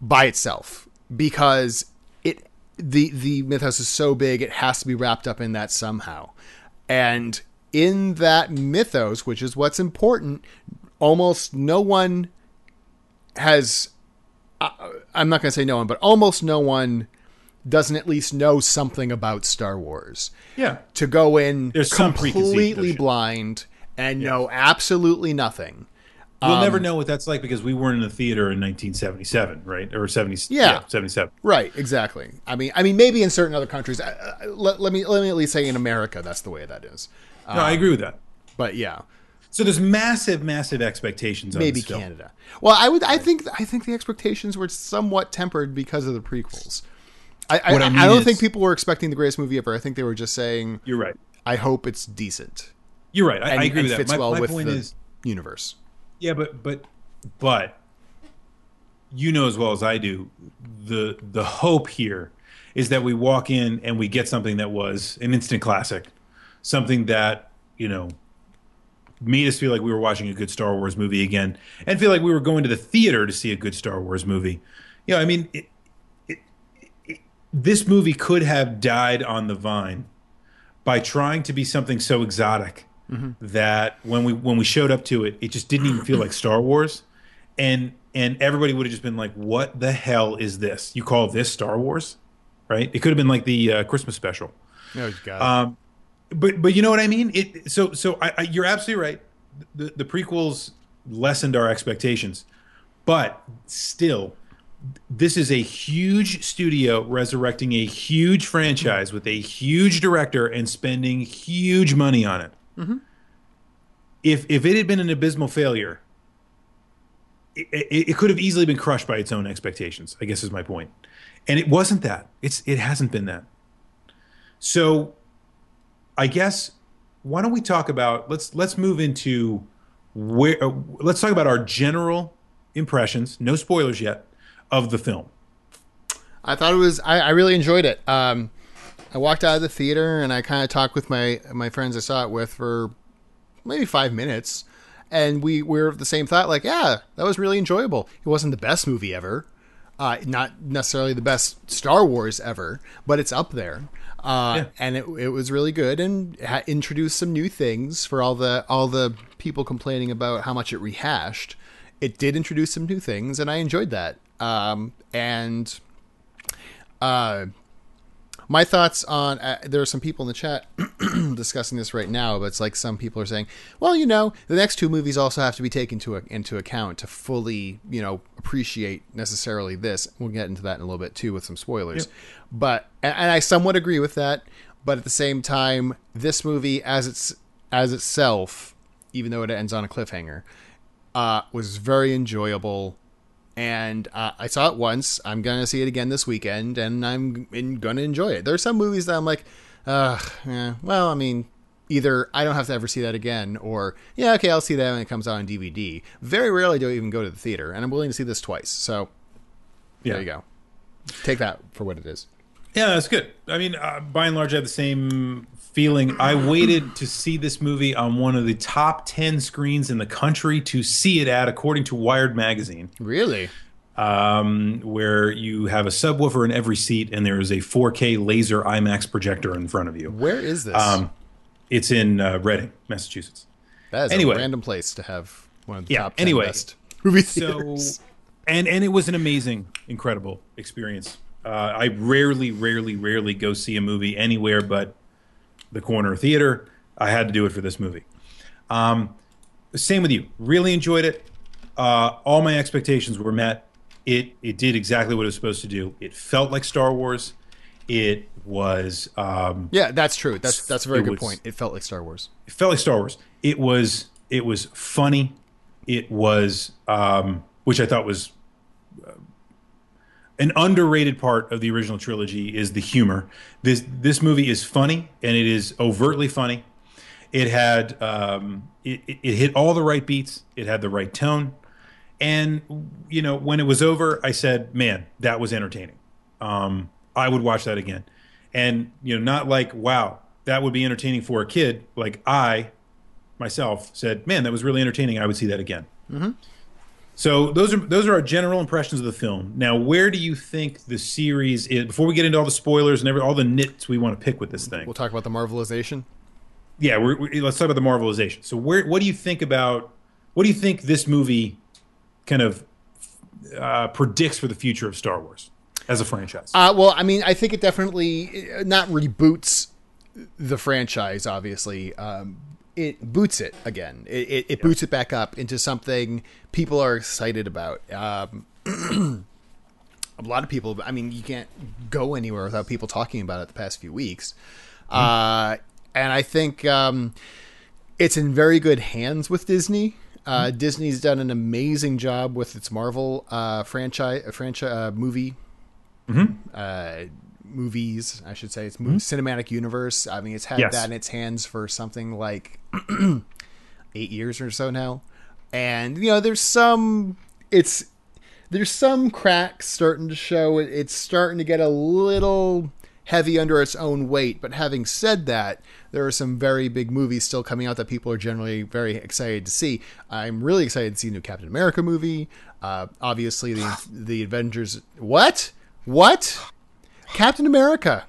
by itself because it the the mythos is so big it has to be wrapped up in that somehow. And in that mythos, which is what's important, almost no one has uh, I'm not going to say no one, but almost no one doesn't at least know something about Star Wars. yeah, To go in There's completely blind and know absolutely nothing. we'll Um, never know what that's like because we weren't in the theater in 1977, right, or 70, Yeah. 77. Right, exactly. I mean, I mean, maybe in certain other countries. Uh, let, let me let me at least say in America, that's the way that is. No, I agree with that. But yeah, So there's massive, massive expectations. on maybe. Canada. Well, I would. I think. I think the expectations were somewhat tempered because of the prequels. I, I, I I, mean don't is- think people were expecting the greatest movie ever. I think they were just saying, You're right. "I hope it's decent." You're right. I, And, I agree with that. fits My, well my with point the is, universe. yeah, but but but you know as well as I do, the the hope here is that we walk in and we get something that was an instant classic, something that you know made us feel like we were watching a good Star Wars movie again, and feel like we were going to the theater to see a good Star Wars movie. You know, I mean, it, this movie could have died on the vine by trying to be something so exotic that when we when we showed up to it, it just didn't even feel like *clears throat* Star Wars, and and everybody would have just been like, "What the hell is this? You call this Star Wars?" Right? It could have been like the uh, Christmas special. Oh. Um, but but you know what I mean? It so so I, I, you're absolutely right. The the prequels lessened our expectations, but still, this is a huge studio resurrecting a huge franchise with a huge director and spending huge money on it. If if it had been an abysmal failure, it, it, it could have easily been crushed by its own expectations. I guess is my point, and it wasn't that. It's it hasn't been that. So I guess why don't we talk about let's let's move into where uh, let's talk about our general impressions, no spoilers yet, of the film. I thought it was. I, I really enjoyed it. Um, I walked out of the theater and I kind of talked with my my friends I saw it with for maybe five minutes, and we were of the same thought. Like, yeah, that was really enjoyable. It wasn't the best movie ever, uh, not necessarily the best Star Wars ever, but it's up there. Uh, Yeah. and it, it was really good and ha- introduced some new things for all the all the people complaining about how much it rehashed. It did introduce some new things, and I enjoyed that. Um, and uh, my thoughts on uh, there are some people in the chat *clears throat* discussing this right now, but it's like some people are saying, well, you know, the next two movies also have to be taken to into account to fully, you know, appreciate necessarily this. We'll get into that in a little bit too with some spoilers, but and, and I somewhat agree with that. But at the same time, this movie as it's as itself, even though it ends on a cliffhanger, uh, was very enjoyable and uh, I saw it once. I'm gonna see it again this weekend, and I'm in, gonna enjoy it. There's some movies that I'm like, uh, yeah, well, I mean, either I don't have to ever see that again, or yeah, okay, I'll see that when it comes out on DVD. Very rarely do I even go to the theater, and I'm willing to see this twice. So Yeah. there you go. Take that for what it is. Yeah, that's good. I mean, uh, by and large, I have the same feeling. I waited to see this movie on one of the top 10 screens in the country to see it at, according to Wired Magazine, Really? um, where you have a subwoofer in every seat and there is a 4K laser IMAX projector in front of you. Where is this? Um, it's in uh, Reading, Massachusetts. that is anyway. a random place to have one of the Yeah, top 10 anyway. best movie so theaters. and and it was an amazing incredible experience uh, i rarely rarely rarely go see a movie anywhere but the corner theater i had to do it for this movie um, same with you really enjoyed it uh, all my expectations were met it it did exactly what it was supposed to do it felt like star wars it was um, yeah, that's true. That's that's a very good was- point. It felt like Star Wars. it felt like Star Wars. It was it was funny. It was um, which I thought was an underrated part of the original trilogy is the humor. This this movie is funny and it is overtly funny. It had um, it, it it hit all the right beats. It had the right tone, and you know when it was over, I said, "Man, that was entertaining." Um, I would watch that again, and you know, not like, "Wow, that would be entertaining for a kid." Like I myself said, "Man, that was really entertaining. I would see that again." So those are those are our general impressions of the film. Now, where do you think the series is? Before we get into all the spoilers and every, all the nits we want to pick with this thing, We'll talk about the Marvelization. yeah, we're, we let's talk about the Marvelization. So, where what do you think about what do you think this movie kind of uh, predicts for the future of Star Wars as a franchise? Uh, well, I mean, I think it definitely not reboots the franchise. Obviously, um, it boots it again. It, it, it boots it back up into something people are excited about. Um, *clears throat* a lot of people. I mean, you can't go anywhere without people talking about it the past few weeks. Uh, and I think um, it's in very good hands with Disney. Uh, Disney's done an amazing job with its Marvel uh, franchise, franchise uh, movie, uh, movies. I should say it's mo- cinematic universe. I mean, it's had Yes. that in its hands for something like *clears throat* eight years or so now, and you know, there's some. It's there's some cracks starting to show. It's starting to get a little heavy under its own weight. But having said that, there are some very big movies still coming out that people are generally very excited to see. I'm really excited to see new Captain America movie. Uh, obviously, the *gasps* the Avengers. What? What? Captain America,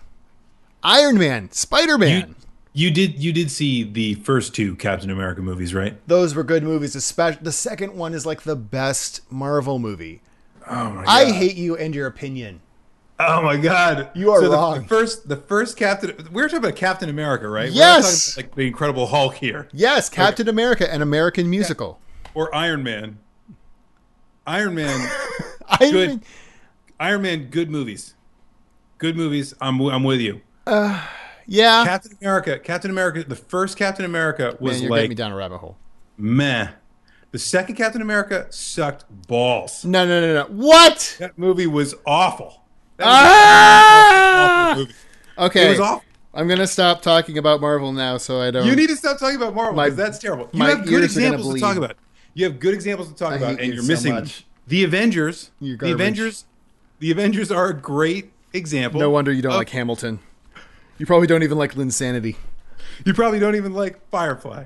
Iron Man, Spider Man. You, you did you did see the first two Captain America movies, right? Those were good movies. Especially the second one is like the best Marvel movie. Oh my god! I hate you and your opinion. Oh my god! You are so the- wrong. The, first, the first Captain. We are talking about Captain America, right? We're Yes! talking about, like the Incredible Hulk here, Yes, Captain America, an American musical. or Iron Man. Iron Man. *laughs* Iron Good. Man- Iron Man. Good movies. Good movies. I'm I'm with you. yeah. Captain America. Captain America. The first Captain America was Man, you're like me down a rabbit hole. meh. The second Captain America sucked balls. No, no, no, no. What? That movie was awful. That was Ah! awful movie. Okay. It was awful. I'm gonna stop talking about Marvel now, so I don't. You need to stop talking about Marvel because that's terrible. You have good ears are gonna examples to talk about. You have good examples to talk about, and you you're so missing much. the Avengers. You're the. Avengers. The Avengers are a great example. no wonder you don't of- like Hamilton. You probably don't even like Linsanity. You probably don't even like Firefly.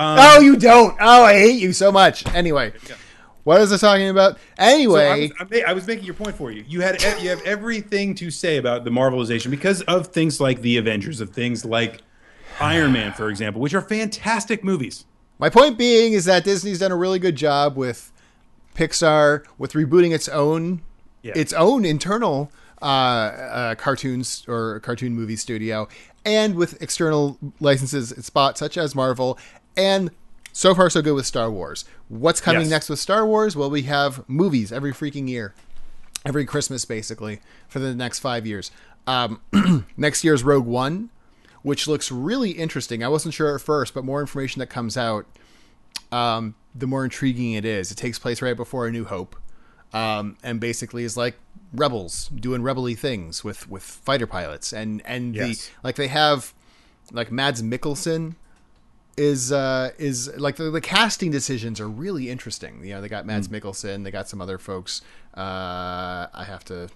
Um, oh, you don't. Oh, I hate you so much. Anyway, what was I talking about? so I, Anyway, was, I, was making your point for you. You had you have everything to say about the Marvelization because of things like the Avengers, of things like Iron Man, for example, which are fantastic movies. my point being is that Disney's done a really good job with Pixar with rebooting its own Yeah. its own internal uh, uh, cartoons or cartoon movie studio, and with external licenses and spots such as Marvel, and so far so good with Star Wars. What's coming Yes. next with Star Wars? Well, we have movies every freaking year, every Christmas basically for the next five years. Um, *clears throat* next year's Rogue One, which looks really interesting. I wasn't sure at first, but more information that comes out, um, the more intriguing it is. It takes place right before A New Hope, um, and basically is like rebels doing rebelly things with with fighter pilots, and and Yes. the like they have like Mads Mikkelsen is uh is like the, the casting decisions are really interesting. You know, they got Mads Mm. Mikkelsen, they got some other folks. Uh, I have to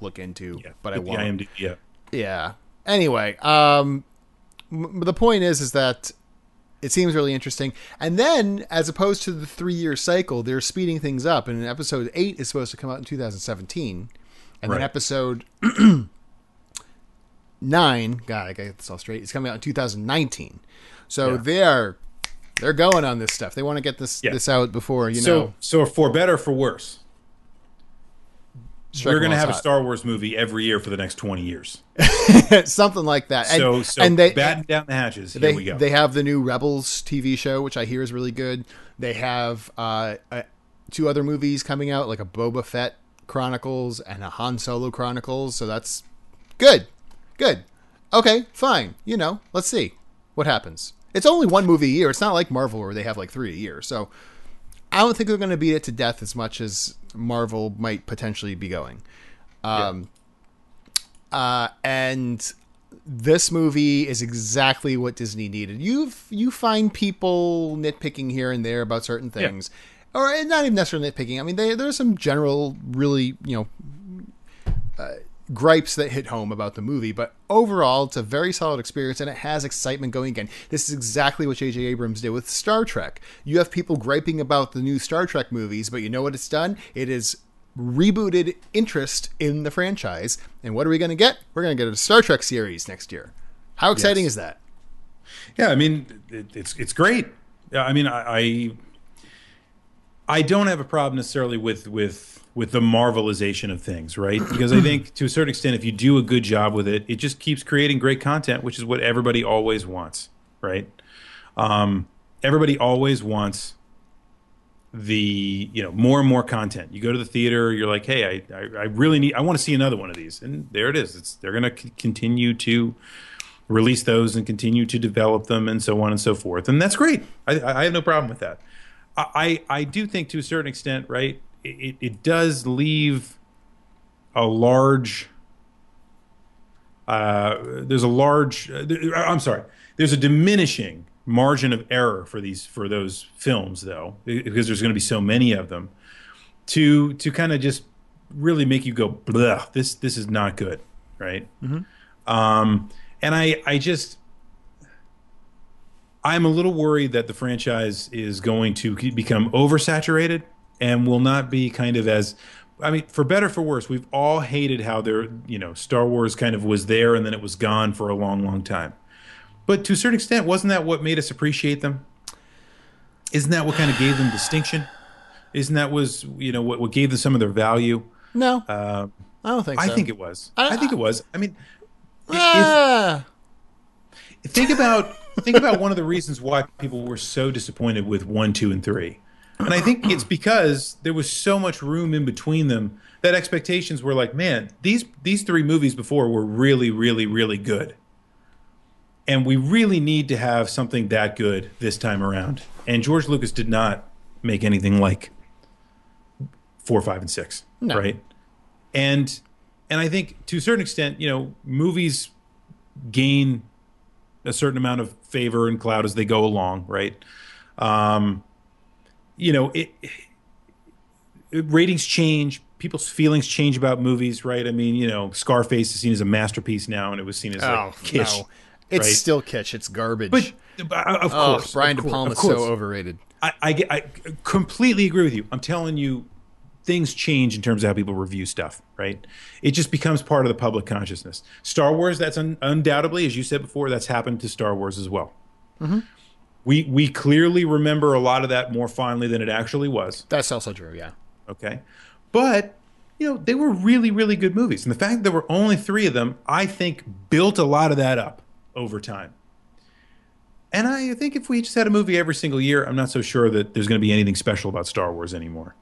look into, Yeah, but I with the won't. IMDb, yeah. Yeah. Anyway, um, the point is, is that it seems really interesting. And then, as opposed to the three-year cycle, they're speeding things up. And episode eight is supposed to come out in 2017, and Right. then episode *clears throat* nine, God, I get this all straight. It's coming out in 2019. So Yeah. they're they're going on this stuff. They want to get this Yeah. this out before you So, know. so for better or for worse, strike we're going to have a Star Wars movie every year for the next 20 years. *laughs* something like that. And, so, so and they batten down the hatches. Here they we go. they have the new Rebels TV show, which I hear is really good. They have uh, uh, two other movies coming out, like a Boba Fett Chronicles and a Han Solo Chronicles. So that's good, good. Okay, fine. You know, let's see what happens. It's only one movie a year. It's not like Marvel where they have like three a year. So I don't think they're going to beat it to death as much as Marvel might potentially be going. Um, uh, and this movie is exactly what Disney needed. You you find people nitpicking here and there about certain things, or not even necessarily nitpicking. I mean, they, there's some general, really, you know, uh, gripes that hit home about the movie, but overall, it's a very solid experience and it has excitement going again. This is exactly what J.J. Abrams did with Star Trek. You have people griping about the new Star Trek movies, but you know what it's done? It is rebooted interest in the franchise. And what are we going to get? We're going to get a Star Trek series next year. How exciting Yes. is that? Yeah, I mean, it, it's it's great. Yeah, I mean, I, I I don't have a problem necessarily with with with the marvelization of things, right? *clears throat* Because I think to a certain extent, if you do a good job with it, it just keeps creating great content, which is what everybody always wants, right? Um, everybody always wants the you know more and more content. You go to the theater, you're like, hey, I I, I really need, I want to see another one of these, and there it is. It's they're going to c- continue to release those and continue to develop them and so on and so forth. And that's great. I, I have no problem with that. I, I do think to a certain extent, right, it, it does leave a large uh, there's a large uh, i'm sorry there's a diminishing margin of error for these for those films though because there's going to be so many of them to to kind of just really make you go Bleh, this this is not good right mm-hmm. um, and i i just i'm a little worried that the franchise is going to become oversaturated and will not be kind of as I mean, for better for worse, we've all hated how there, you know, Star Wars kind of was there and then it was gone for a long, long time. But to a certain extent, wasn't that what made us appreciate them? Isn't that what kind of gave them distinction? Isn't that was you know what, what gave them some of their value? No, uh, I don't think. So. I think it was. I, I, think it was. I mean, ah. if, think about think about one of the reasons why people were so disappointed with one, two, and three, and I think it's because there was so much room in between them that expectations were like, man, these these three movies before were really, really, really good and we really need to have something that good this time around. And George Lucas did not make anything like four, five, and six, no. right? And and I think to a certain extent, you know, movies gain a certain amount of favor and clout as they go along, right? Um, you know, it, it, ratings change, people's feelings change about movies, right? I mean, you know, Scarface is seen as a masterpiece now, and it was seen as oh, like kitsch. No. It's right? still kitsch. It's garbage. But uh, of oh, course, Brian of De Palma is so overrated. I, I, I completely agree with you. I'm telling you, things change in terms of how people review stuff, right? It just becomes part of the public consciousness. Star Wars, that's un- undoubtedly, as you said before, that's happened to Star Wars as well. Mm-hmm. We we clearly remember a lot of that more fondly than it actually was. That's also true, yeah. Okay, but you know they were really really good movies, and the fact that there were only three of them, I think, built a lot of that up over time. And I think if we just had a movie every single year, I'm not so sure that there's going to be anything special about Star Wars anymore.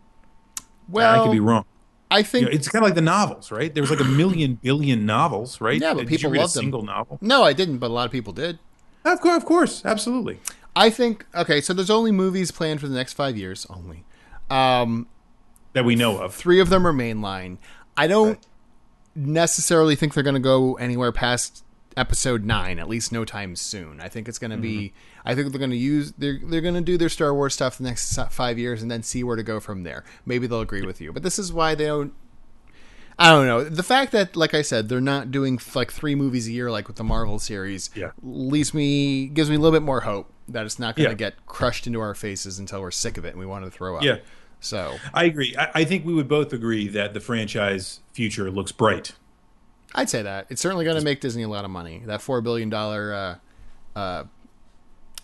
Well, I could be wrong. I think you know, it's kind of like the novels, right? There was like a million *laughs* billion novels, right? Yeah, but did people loved a single novel. No, I didn't, but a lot of people did. Of course, of course, absolutely. I think okay, so there's only movies planned for the next five years only, um, that we know of. Three of them are mainline. I don't right. necessarily think they're going to go anywhere past episode nine, at least no time soon. I think it's going to mm-hmm. be. I think they're going to use. They're they're going to do their Star Wars stuff the next five years, and then see where to go from there. Maybe they'll agree with you, but this is why they don't. I don't know. The fact that, like I said, they're not doing like three movies a year like with the Marvel series, yeah. leaves me gives me a little bit more hope that it's not going to yeah. get crushed into our faces until we're sick of it and we want to throw up. Yeah. So I agree. I, I think we would both agree that the franchise future looks bright. I'd say that it's certainly going to make Disney a lot of money. That four billion dollar uh, uh,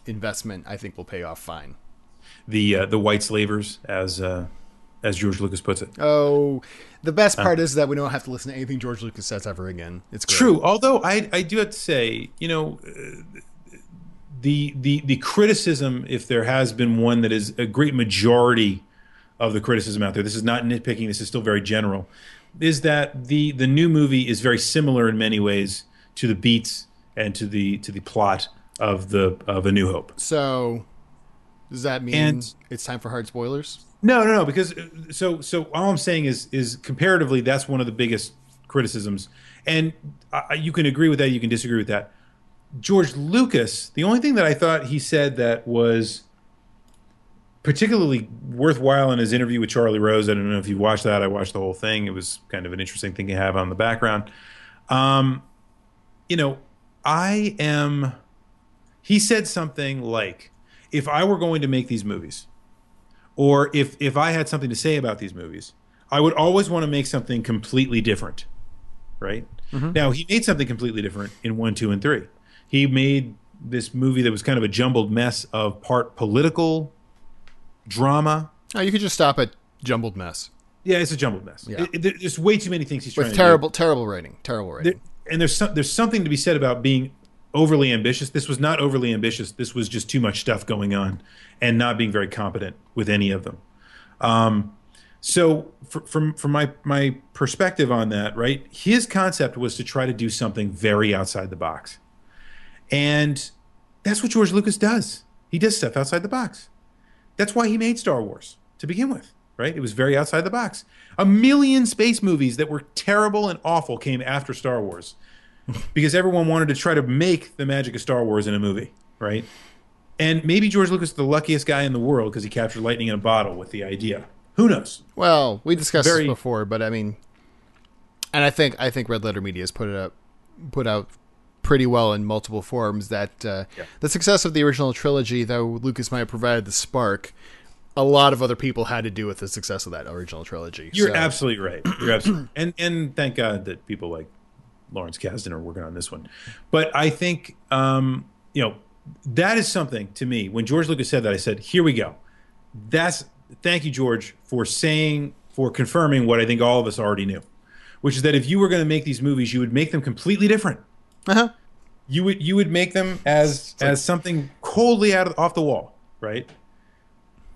investment, I think, will pay off fine. The uh, the white slavers, as uh, as George Lucas puts it. Oh, the best part is that we don't have to listen to anything George Lucas says ever again. It's great. true. Although I I do have to say, you know. The, the the criticism, if there has been one that is a great majority of the criticism out there, this is not nitpicking. This is still very general is that the the new movie is very similar in many ways to the beats and to the to the plot of the of A New Hope. So, does that mean and, it's time for hard spoilers? No, no, no. Because so so all I'm saying is is comparatively that's one of the biggest criticisms, and I, you can agree with that. You can disagree with that. George Lucas, the only thing that I thought he said that was particularly worthwhile in his interview with Charlie Rose. I don't know if you watched that. I watched the whole thing. It was kind of an interesting thing to have on the background. Um, you know, I am. He said something like, "If I were going to make these movies, or if if I had something to say about these movies, I would always want to make something completely different." Right mm-hmm. now, he made something completely different in one, two, and three. He made this movie that was kind of a jumbled mess of part political drama. Oh, you could just stop at jumbled mess. Yeah, it's a jumbled mess. Yeah. It, it, there's way too many things he's trying With terrible, terrible rating. Terrible rating. There, and there's some, there's something to be said about being overly ambitious. This was not overly ambitious. This was just too much stuff going on, and not being very competent with any of them. Um, so, for, from from my my perspective on that, right, his concept was to try to do something very outside the box, And that's what George Lucas does. He does stuff outside the box. That's why he made Star Wars to begin with, right? It was very outside the box. A million space movies that were terrible and awful came after Star Wars *laughs* because everyone wanted to try to make the magic of Star Wars in a movie, right? And maybe George Lucas is the luckiest guy in the world because he captured lightning in a bottle with the idea. Who knows? Well, we discussed Very- this before, but I mean, and I think I think Red Letter Media has put it up, put out pretty well in multiple forms that uh, Yeah. the success of the original trilogy, though Lucas might have provided the spark, a lot of other people had to do with the success of that original trilogy. You're So- absolutely right. You're absolutely *clears throat* and and thank God that people like Lawrence Kasdan are working on this one. But I think um, you know that is something to me. When George Lucas said that, I said, "Here we go." That's thank you, George, for saying for confirming what I think all of us already knew, which is that if you were going to make these movies, you would make them completely different. Uh-huh. You would you would make them as as something coldly out of, off the wall, right?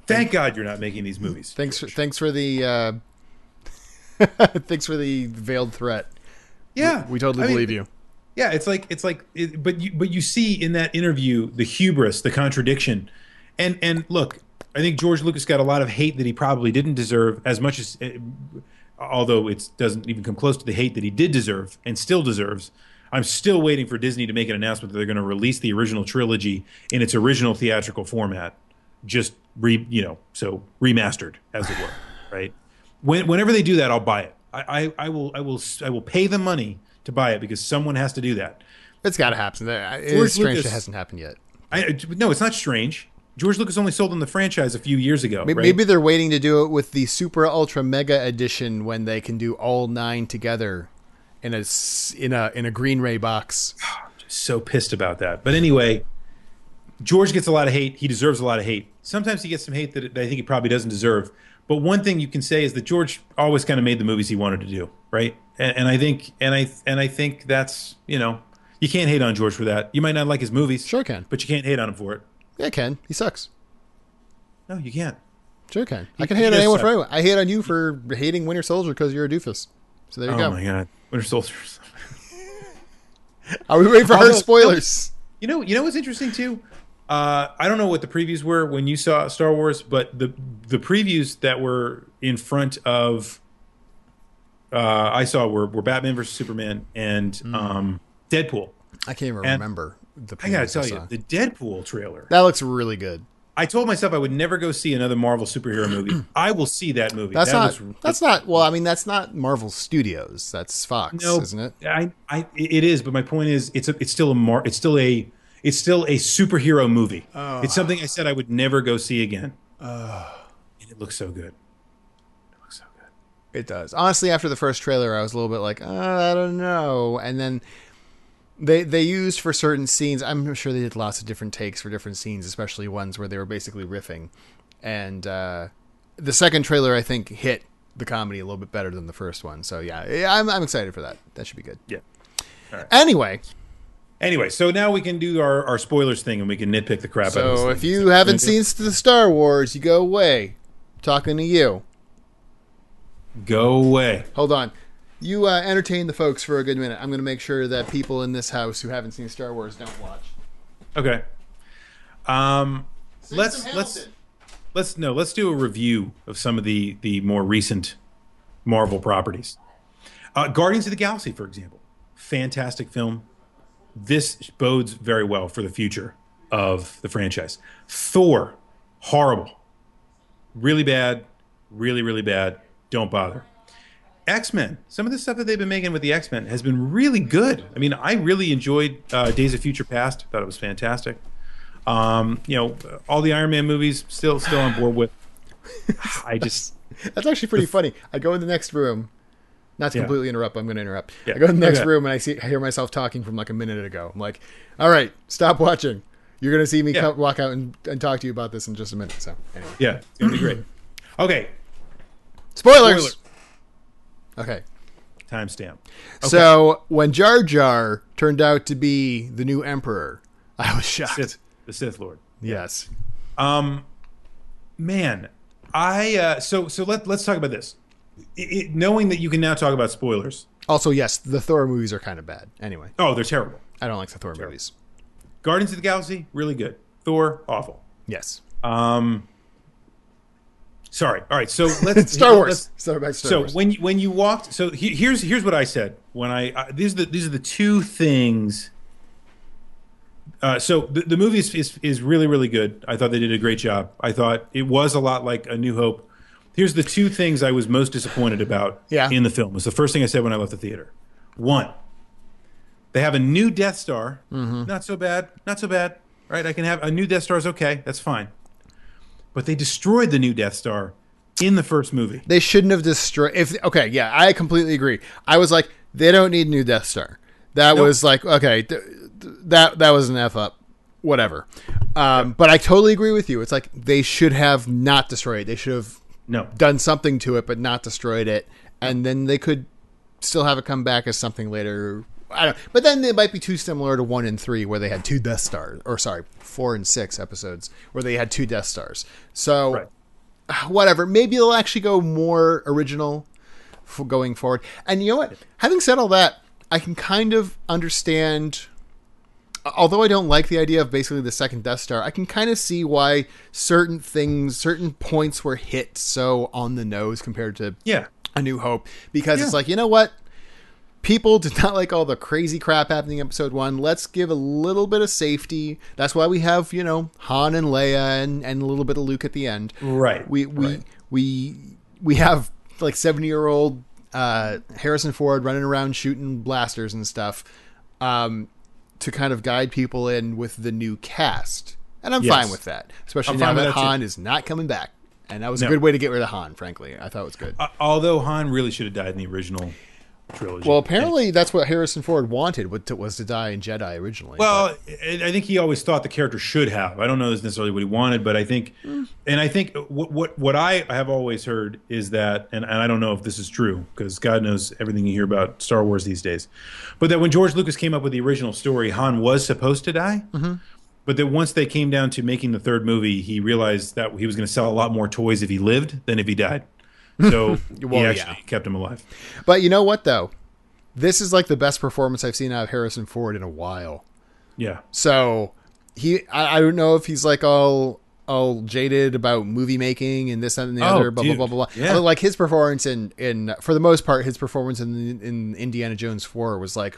Thank God you're not making these movies. Thanks, for, thanks for the, uh, *laughs* thanks for the veiled threat. Yeah, We totally I mean, believe you. Yeah, it's like it's like, it, but you but you see in that interview the hubris, the contradiction, and and look, I think George Lucas got a lot of hate that he probably didn't deserve as much as, eh, although it doesn't even come close to the hate that he did deserve and still deserves. I'm still waiting for Disney to make an announcement that they're going to release the original trilogy in its original theatrical format, just re you know so remastered as it were, *sighs* right? When, whenever they do that, I'll buy it. I, I, I will I will I will pay the money to buy it because someone has to do that. It's got to happen. It's George strange Lucas- it hasn't happened yet. I, no, it's not strange. George Lucas only sold them the franchise a few years ago. Maybe, right? maybe they're waiting to do it with the super ultra mega edition when they can do all nine together in a in a in a green ray box. *sighs* so pissed about that. But anyway, George gets a lot of hate. He deserves a lot of hate. Sometimes he gets some hate that, that I think he probably doesn't deserve. But one thing you can say is that George always kind of made the movies he wanted to do, right? And, and I think, and I, and I think that's you know, you can't hate on George for that. You might not like his movies, Sure can. but you can't hate on him for it. Yeah, Ken. He sucks. No, you can't. Sure can. I can hate on anyone suck. for anyone. I hate on you for hating Winter Soldier because you're a doofus. So there you Oh go. Oh my god, Winter Soldiers. Are we ready for Although- hard spoilers? You know, you know what's interesting too. Uh, I don't know what the previews were when you saw Star Wars, but the the previews that were in front of uh, I saw were, were Batman versus Superman and Mm. um, Deadpool. I can't even and- remember the. I gotta tell saw. you, the Deadpool trailer. that looks really good. I told myself I would never go see another Marvel superhero movie. *clears throat* I will see that movie. That's that not. looks- that's not. Well, I mean, that's not Marvel Studios. That's Fox, no, isn't it? I, I, it is, but my point is, it's a, it's still a mar, it's still a, it's still a superhero movie. Oh. It's something I said I would never go see again. Oh. and it looks so good. It looks so good. It does. Honestly, after the first trailer, I was a little bit like, uh, I don't know. And then they they used for certain scenes. I'm sure they did lots of different takes for different scenes, especially ones where they were basically riffing. And uh, the second trailer, I think, hit the comedy a little bit better than the first one. So yeah, I'm I'm excited for that. That should be good. Yeah. Anyway, Anyway, so now we can do our, our spoilers thing and we can nitpick the crap out of so if you haven't seen the Star Wars, you go away. talking to you. go away. Hold on. You uh, entertain the folks for a good minute. I'm going to make sure that people in this house who haven't seen Star Wars don't watch. Okay. Um, Sing let's let's let's no let's do a review of some of the the more recent Marvel properties. Uh, Guardians of the Galaxy, for example, fantastic film. This bodes very well for the future of the franchise. Thor, horrible, really bad, really really bad. Don't bother. X Men. Some of the stuff that they've been making with the X Men has been really good. I mean, I really enjoyed uh, Days of Future Past. Thought it was fantastic. Um, you know, all the Iron Man movies still still on board with. I just *laughs* That's actually pretty funny. I go in the next room. Not to Yeah. completely interrupt, but I'm going to interrupt. Yeah. I go in the next Okay. room and I see I hear myself talking from like a minute ago. I'm like, "All right, stop watching. You're going to see me Yeah. come, walk out and, and talk to you about this in just a minute." So, anyway. yeah, it's gonna be great. *clears throat* Okay, Spoilers. Okay. timestamp. So, when Jar Jar turned out to be the new emperor, *laughs* I was shocked. Sith, the Sith Lord. Yes. Um, man, I uh, so so let let's talk about this. It, it, knowing that you can now talk about spoilers. Also, yes, the Thor movies are kind of bad. Anyway, Oh, they're terrible. I don't like the Thor movies. Guardians of the Galaxy, really good. Thor, awful. Yes. Um, sorry. All right. So *laughs* let's Star Wars. let's- back to Star so Wars. when you, when you walked, so he, here's here's what I said when I uh, these are the these are the two things. Uh, so the, the movie is, is is really really good. I thought they did a great job. I thought it was a lot like A New Hope. Here's the two things I was most disappointed about Yeah. in the film. It was the first thing I said when I left the theater. One, they have a new Death Star. Mm-hmm. Not so bad. Not so bad. Right? I can have a new Death Star is okay. That's fine. But they destroyed the new Death Star in the first movie. they shouldn't have destroyed. If okay, yeah, I completely agree. I was like, they don't need a new Death Star. That Nope. was like, okay, th- th- that that was an f up, whatever. Um, But I totally agree with you. It's like they should have not destroyed. They should have No. done something to it, but not destroyed it, and then they could still have it come back as something later. I don't. But then it might be too similar to one and three, where they had two Death Stars, or sorry, four and six episodes where they had two Death Stars. So Right. whatever. Maybe they'll actually go more original for going forward. And you know what? Having said all that, I can kind of understand. Although I don't like the idea of basically the second Death Star, I can kind of see why certain things, certain points were hit so on the nose compared to Yeah. A New Hope. Because it's like, you know what? People did not like all the crazy crap happening in episode one. Let's give a little bit of safety. That's why we have, you know, Han and Leia and, and a little bit of Luke at the end. Right. We we Right. we we have like seventy year old uh, Harrison Ford running around shooting blasters and stuff um, to kind of guide people in with the new cast, and I'm Yes. fine with that. Especially I'm now that too. Han is not coming back, and that was a good way to get rid of Han. Frankly, I thought it was good. Uh, although Han really should have died in the original trilogy. well, apparently that's what Harrison Ford wanted was to, was to die in Jedi originally. Well, I I think he always thought the character should have. I don't know it's necessarily what he wanted, but I think, hmm. and I think what what what I have always heard is that, and, and I don't know if this is true because God knows everything you hear about Star Wars these days, but that when George Lucas came up with the original story, Han was supposed to die. Mm-hmm. But that once they came down to making the third movie, he realized that he was going to sell a lot more toys if he lived than if he died. So *laughs* Well, he yeah. actually kept him alive. but you know what though, this is like the best performance I've seen out of Harrison Ford in a while. Yeah. So he, I, I don't know if he's like all all jaded about movie making and this and the Oh, other, blah blah blah blah blah. Yeah. Although, Like his performance in in for the most part, his performance in in Indiana Jones four was like,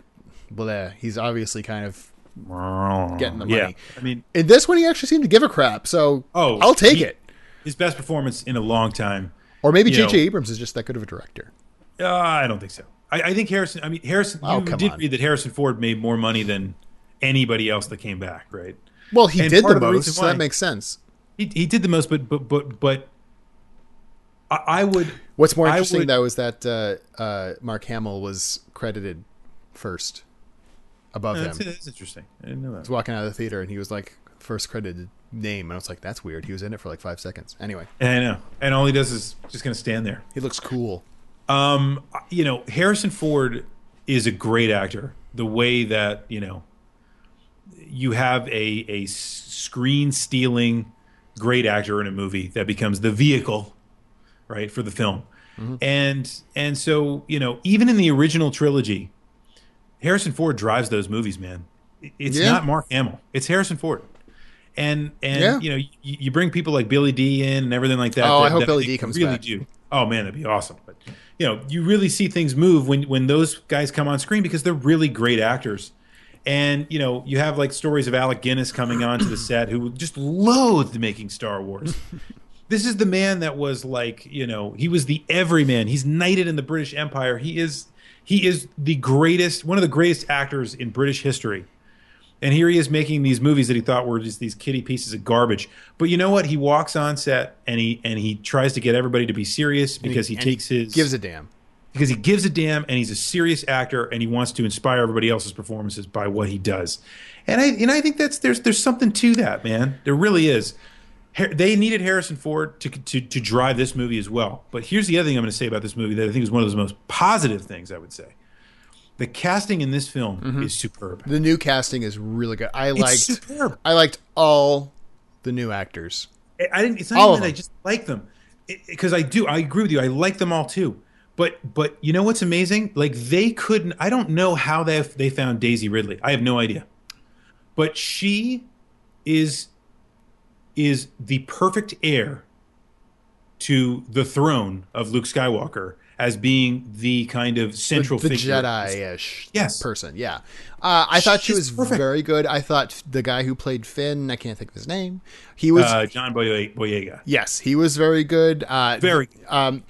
blah. He's obviously kind of Getting the money. Yeah. I mean, in this one. He actually seemed to give a crap. So Oh, I'll take he- it. his best performance in a long time. Or maybe J.J. Abrams is just that good of a director. Uh, I don't think so. I, I think Harrison. I mean, Harrison. Oh, you did on. read that Harrison Ford made more money than anybody else that came back, right? Well, he And did the the most, reason so that makes sense. He he did the most, but but but but I, I would. What's more interesting would- though is that uh, uh, Mark Hamill was credited first above That's, him. that's interesting. I didn't know was that. walking out of the theater and he was like first credited name and I was like that's weird. He was in it for like 5 seconds. Anyway, I know. And all he does is just going to stand there. he looks cool. Um, you know, Harrison Ford is a great actor. The way that you know you have a a screen stealing great actor in a movie that becomes the vehicle, right, for the film, and and so you know even in the original trilogy, Harrison Ford drives those movies, man. It's Yeah. not Mark Hamill. It's Harrison Ford. And and Yeah. you know you, you bring people like Billy Dee in and everything like that. Oh, I hope Billy Dee comes really back. do. Oh man, that'd be awesome. But you know, you really see things move when when those guys come on screen because they're really great actors. And you know, you have like stories of Alec Guinness coming onto the *clears throat* set who just loathed making Star Wars. this is the man that was like, you know, he was the everyman. He's knighted in the British Empire. He is he is the greatest, one of the greatest actors in British history. And here he is making these movies that he thought were just these kitty pieces of garbage. But you know what? He walks on set and he and he tries to get everybody to be serious because he, And takes his gives a damn. because he gives a damn and he's a serious actor and he wants to inspire everybody else's performances by what he does. And I and I think that's there's there's something to that, man. There really is. They needed Harrison Ford to, to to drive this movie as well. But here's the other thing I'm going to say about this movie that I think is one of the most positive things I would say. The casting in this film mm-hmm. is superb. The new casting is really good. I It's liked superb. I liked all the new actors. I- I didn't. It's not All even of that I just like them, because I do. I agree with you. I like them all too. But but you know what's amazing? Like they couldn't. I don't know how they they found Daisy Ridley. I have no idea. but she is is the perfect heir to the throne of Luke Skywalker as being the kind of central the figure. Jedi-ish Yes. person. Yeah, uh, I thought she was perfect. very good. I thought the guy who played Finn, I can't think of his name. He was Uh, John Boye- Boyega. yes, he was very good. Uh, Very good. um,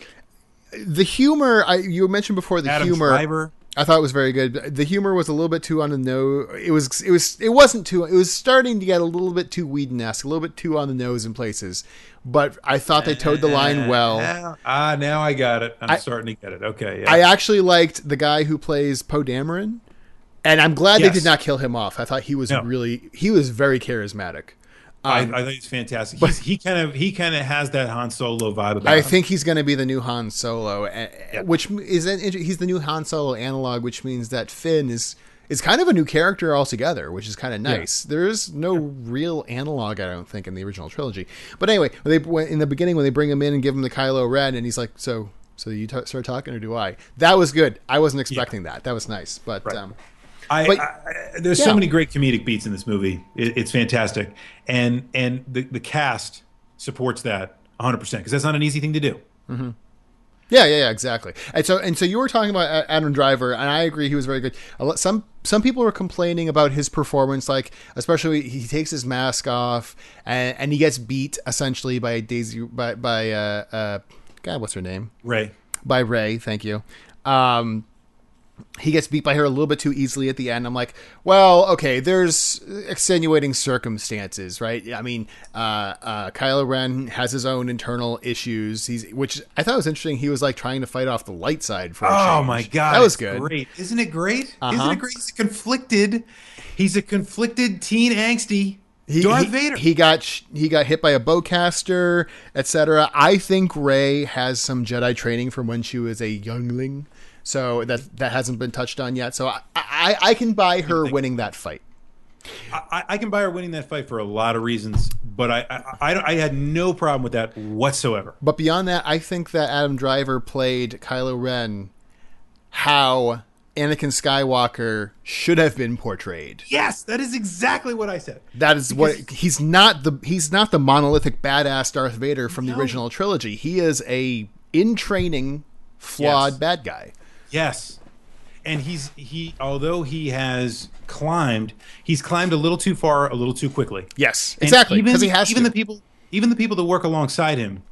the humor I, you mentioned before the Adam humor Driver. I thought it was very good. The humor was a little bit too on the nose. It was. It was. It wasn't too. It was starting to get a little bit too Whedon-esque, a little bit too on the nose in places. But I thought they toed the line *laughs* well. Now- ah, now I got it. I'm I- starting to get it. Okay. Yeah. I actually liked the guy who plays Poe Dameron, and I'm glad Yes. they did not kill him off. I thought he was No. really. He was very charismatic. I, Um, I think it's fantastic. He's, he kind of he kind of has that Han Solo vibe about I him. think he's going to be the new Han Solo, which is an, he's the new Han Solo analog, which means that Finn is is kind of a new character altogether, which is kind of nice. There is no real analog, I don't think, in the original trilogy. But anyway, when they in the beginning when they bring him in and give him the Kylo Ren, and he's like, "So, so you t- start talking, or do I?" That was good. I wasn't expecting that. That was nice. But Right. um, I, But- I, there's yeah. so many great comedic beats in this movie. It, it's fantastic, and and the the cast supports that 100 percent because that's not an easy thing to do. Yeah, yeah, yeah, exactly. And so, and so you were talking about Adam Driver, and I agree he was very good. Some some people were complaining about his performance, like especially he takes his mask off and, and he gets beat essentially by Daisy by by uh, uh God, what's her name? Rey, By Rey. Thank you. Um, he gets beat by her a little bit too easily at the end. I'm like, well, okay, there's extenuating circumstances, right? I mean, uh, uh, Kylo Ren has his own internal issues. He's, which I thought was interesting. He was like trying to fight off the light side for. A oh my god, that was good. Great, isn't it great? Uh-huh. Isn't it great? He's a conflicted. He's a conflicted teen angsty He, Darth he- Vader. He got he got hit by a bowcaster, etc. I think Rey has some Jedi training from when she was a youngling, so that that hasn't been touched on yet. So I I, I can buy her winning that fight. I, I can buy her winning that fight for a lot of reasons, but I I, I, don't- I had no problem with that whatsoever. But beyond that, I think that Adam Driver played Kylo Ren how Anakin Skywalker should have been portrayed. Yes, that is exactly what I said. That is what he's not the he's not the monolithic badass Darth Vader from the original trilogy. He is a in training flawed Yes. bad guy. Yes. And he's he although he has climbed, he's climbed a little too far, a little too quickly. Yes, And exactly. Because he has even to. the people even the people that work alongside him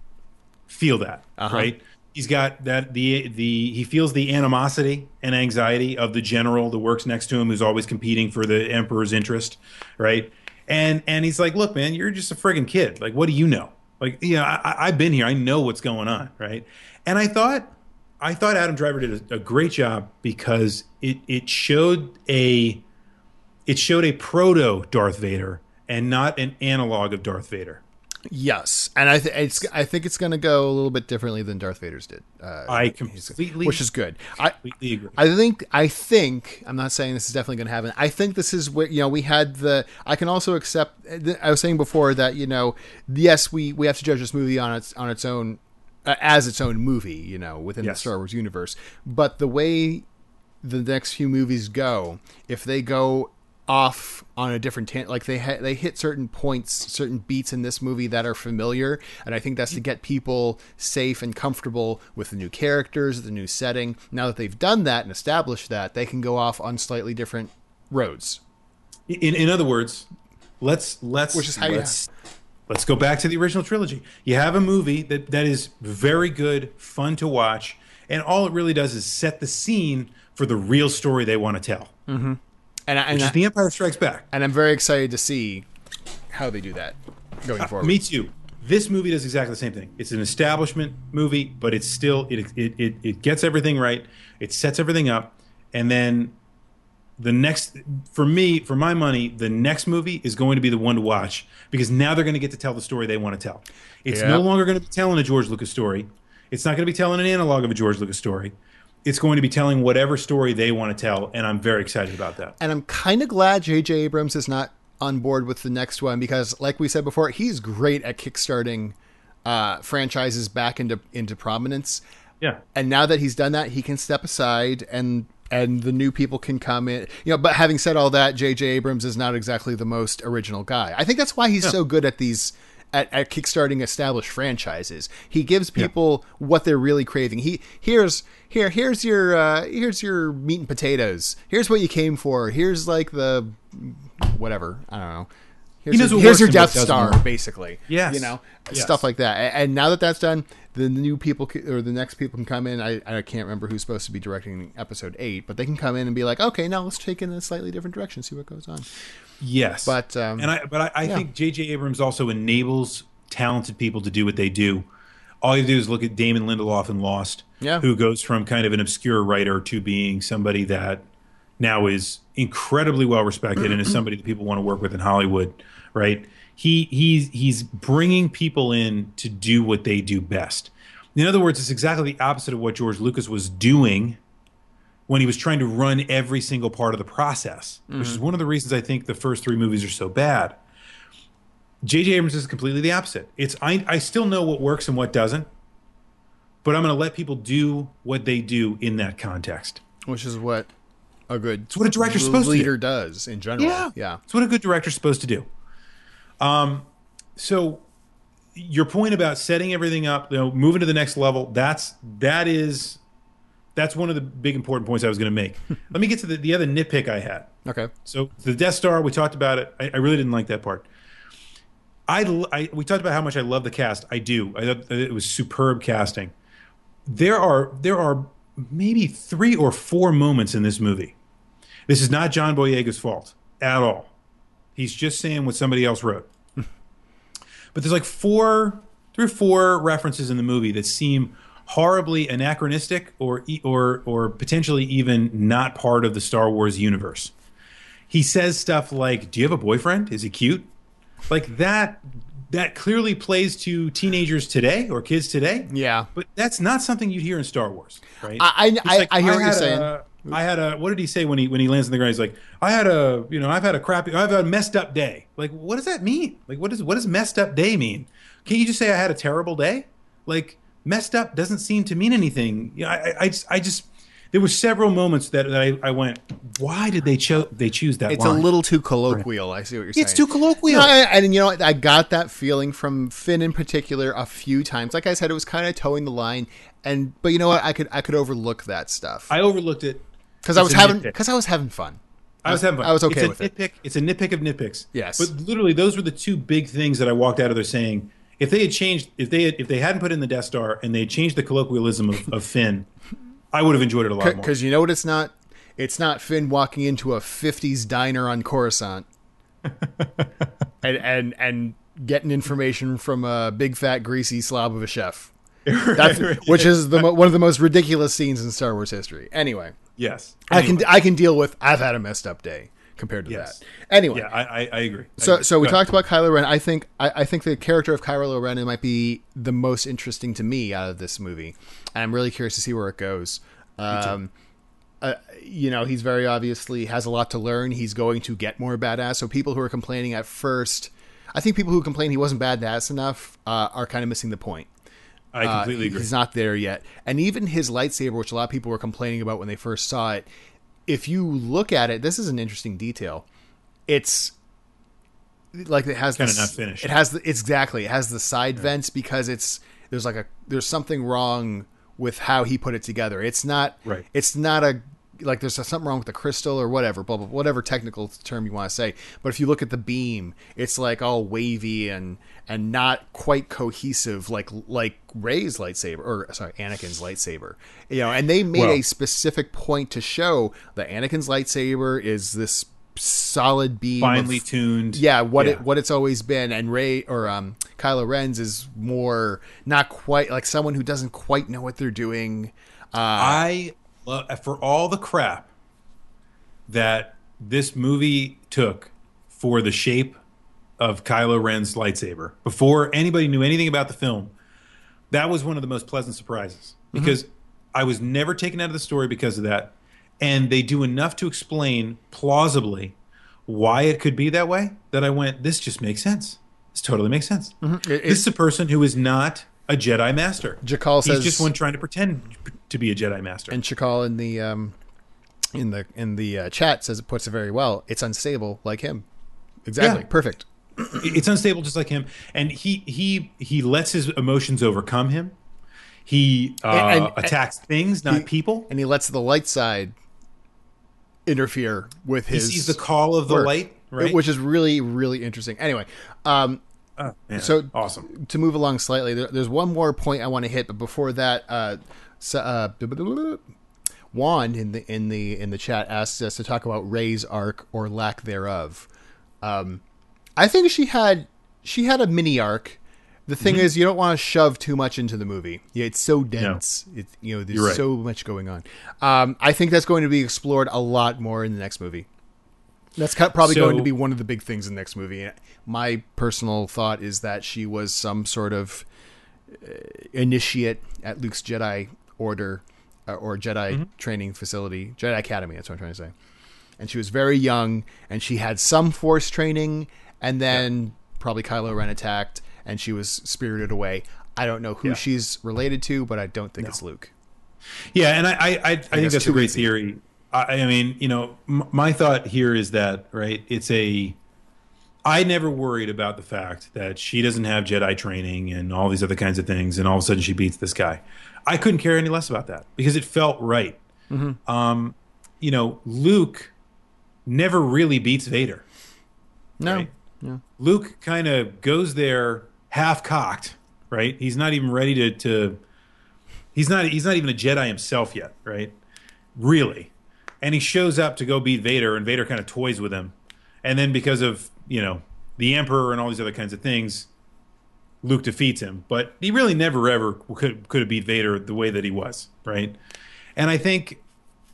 feel that, Uh-huh. right? He's got that the the he feels the animosity and anxiety of the general that works next to him who's always competing for the emperor's interest, right? And and he's like, "Look, man, you're just a friggin' kid. Like what do you know? Like, you know, I, I- I've been here. I know what's going on, right?" And I thought I thought Adam Driver did a, a great job because it it showed a it showed a proto Darth Vader and not an analog of Darth Vader. yes, and I th- it's I think it's going to go a little bit differently than Darth Vader's did. Uh, I completely, which is good. I completely agree. I think I think I'm not saying this is definitely going to happen. I think this is where you know we had the. I can also accept. I was saying before that you know yes we we have to judge this movie on its on its own uh, as its own movie you know within the Star Wars universe. But the way the next few movies go, if they go off on a different tan- like they ha- they hit certain points certain beats in this movie that are familiar. And i think that's to get people safe and comfortable with the new characters the new setting. Now that they've done that and established that they can go off on slightly different roads. In in other words, let's let's Which is how you- let's, go back to the original trilogy. You have a movie that that is very good, fun to watch, and all it really does is set the scene for the real story they want to tell, and I, and, which I, is The Empire Strikes Back. and i'm very excited to see how they do that going forward Uh, Me too. This movie does exactly the same thing. It's an establishment movie, but it's still it it it, it gets everything right. It sets everything up, and then the next for me for my money the next movie is going to be the one to watch because now they're going to get to tell the story they want to tell it's Yeah. no longer going to be telling a george lucas story it's not going to be telling an analog of a george lucas story it's going to be telling whatever story they want to tell and i'm very excited about that and I'm kind of glad J.J. Abrams is not on board with the next one because, like we said before, he's great at kickstarting uh, franchises back into into prominence. yeah And now that he's done that, he can step aside and and the new people can come in. You know, but having said all that, J.J. Abrams is not exactly the most original guy. I think that's why he's so good at these at, at kickstarting established franchises. He gives people what they're really craving. He here's here here's your uh, here's your meat and potatoes. Here's what you came for. Here's like the whatever I don't know. Here's, knows your, what here's your Death Star, work. basically. Yes. you know Yes. stuff like that. And now that that's done, the new people or the next people can come in. I, I can't remember who's supposed to be directing episode eight, but they can come in and be like, okay, now let's take it in a slightly different direction, see what goes on. Yes, But, um, and I but I, I yeah. think J.J. Abrams also enables talented people to do what they do. All you do is look at Damon Lindelof in Lost, Yeah. who goes from kind of an obscure writer to being somebody that now is incredibly well respected and is *clears throat* somebody that people want to work with in Hollywood. Right? He he's he's bringing people in to do what they do best. In other words, it's exactly the opposite of what George Lucas was doing when he was trying to run every single part of the process, which is mm. one of the reasons I think the first three movies are so bad. J.J. Abrams is completely the opposite. It's I, I still know what works and what doesn't, but I'm going to let people do what they do in that context. which is what a good It's what a director's supposed to do. leader does in general. yeah. It's what a good director's supposed to do. Um, so your point about setting everything up, you know, moving to the next level, that's that is that's one of the big important points I was going to make. *laughs* Let me get to the, the other nitpick I had. Okay. So the Death Star, we talked about it. I, I really didn't like that part. I, I we talked about how much I love the cast. I do. I thought it was superb casting. There are there are maybe three or four moments in this movie. This is not John Boyega's fault at all. He's just saying what somebody else wrote. *laughs* but there's like four, three or four references in the movie that seem horribly anachronistic or or or potentially even not part of the Star Wars universe he says stuff like, "Do you have a boyfriend? Is he cute?" Like that. That clearly plays to teenagers today or kids today. Yeah. But that's not something you'd hear in Star Wars, right? I- I- He's I- I hear what you're saying. a- I had a what did he say when he when he lands on the ground? He's like, I had a you know I've had a crappy I've had a messed up day. Like what does that mean? Like what does what does messed up day mean? Can't you just say I had a terrible day? Like messed up doesn't seem to mean anything. You know, I, I, just I just there were several moments that, that I, I went, why did they cho- they choose that? It's line? a little too colloquial. I see what you're saying. It's too colloquial. No, I, and you know. I got that feeling from Finn in particular a few times. Like I said, it was kind of toeing the line, and but you know what? I could I could overlook that stuff I overlooked it because I was having because I was having fun. I was having fun. I was okay it's with a it. nitpick, It's a nitpick of nitpicks. Yes. But literally, those were the two big things that I walked out of there saying. If they had changed, if they had, if they hadn't put in the Death Star and they had changed the colloquialism of, of Finn, I would have enjoyed it a lot more. Because you know what? It's not. It's not Finn walking into a '50s diner on Coruscant, *laughs* and and and getting information from a big fat greasy slob of a chef. *laughs* Which is the one of the most ridiculous scenes in Star Wars history. Anyway, Yes, I can I can deal with. I've had a messed up day compared to Yes. that. Anyway, Yeah, I, I, I agree. I so agree. so we Go ahead. talked about Kylo Ren. I think I, I think the character of Kylo Ren might be the most interesting to me out of this movie. And I'm really curious to see where it goes. Um, uh, you know, he's very obviously has a lot to learn. He's going to get more badass. So people who are complaining at first, I think people who complain he wasn't badass enough uh, are kind of missing the point. I Uh, completely agree. He's not there yet. And even his lightsaber, which a lot of people were complaining about when they first saw it, if you look at it, this is an interesting detail. It's like it has Kinda this- not finished. It has the, it's exactly it has the side vents because it's there's like a there's something wrong with how he put it together. It's not Right. It's not a like there's something wrong with the crystal or whatever, blah, blah, whatever technical term you want to say. But if you look at the beam, it's like all wavy and and not quite cohesive like like Rey's lightsaber or sorry Anakin's lightsaber. You know, and they made Well- a specific point to show that Anakin's lightsaber is this solid beam, of- Finely tuned. yeah, what Yeah. it what it's always been, and Rey or um, Kylo Ren's is more not quite like someone who doesn't quite know what they're doing. Uh, I for all the crap that this movie took for the shape of Kylo Ren's lightsaber before anybody knew anything about the film. That was one of the most pleasant surprises mm-hmm. because I was never taken out of the story because of that. And they do enough to explain plausibly why it could be that way that I went, this just makes sense. This totally makes sense. Mm-hmm. It- this is a person who is not a Jedi Master. Jakal He's says- just one trying to pretend to be a Jedi Master. and Chakal in the um, in the in the uh, chat says it puts it very well. It's unstable like him. Exactly. Yeah. Perfect. *clears throat* it's unstable just like him and he he he lets his emotions overcome him he uh, And- and- attacks things not he- people And he lets the light side interfere with his. he sees the call of the work, light right which is really really interesting. Anyway, um, Oh, man, so- awesome to move along slightly, there, there's one more point I want to hit, but before that, uh, so, uh, Juan in the in the in the chat asks us to talk about Rey's arc or lack thereof. Um, I think she had she had a mini arc. The thing Mm-hmm. is, you don't want to shove too much into the movie. Yeah, it's so dense. It's you know, there's right. so much going on. Um, I think that's going to be explored a lot more in the next movie. That's probably So- going to be one of the big things in the next movie. My personal thought is that she was some sort of uh, initiate at Luke's Jedi Order uh, or Jedi Mm-hmm. training facility, Jedi Academy. That's what I'm trying to say. And she was very young, and she had some Force training, and then probably Kylo Ren attacked, and she was spirited away. I don't know who Yeah. she's related to, but I don't think it's Luke. Yeah, and I I, I, I think that's that's a great easy. theory. I, I mean, you know, m- my thought here is that right. It's a. I never worried about the fact that she doesn't have Jedi training and all these other kinds of things, and all of a sudden she beats this guy. I couldn't care any less about that because it felt right. Um, you know, Luke never really beats Vader. No, Right. no. Luke kind of goes there half cocked, right? He's not even ready to, to he's not he's not even a Jedi himself yet, right? Really. And he shows up to go beat Vader and Vader kind of toys with him. And then because of, you know, the Emperor and all these other kinds of things, Luke defeats him. But he really never ever could could have beat Vader the way that he was, right? And I think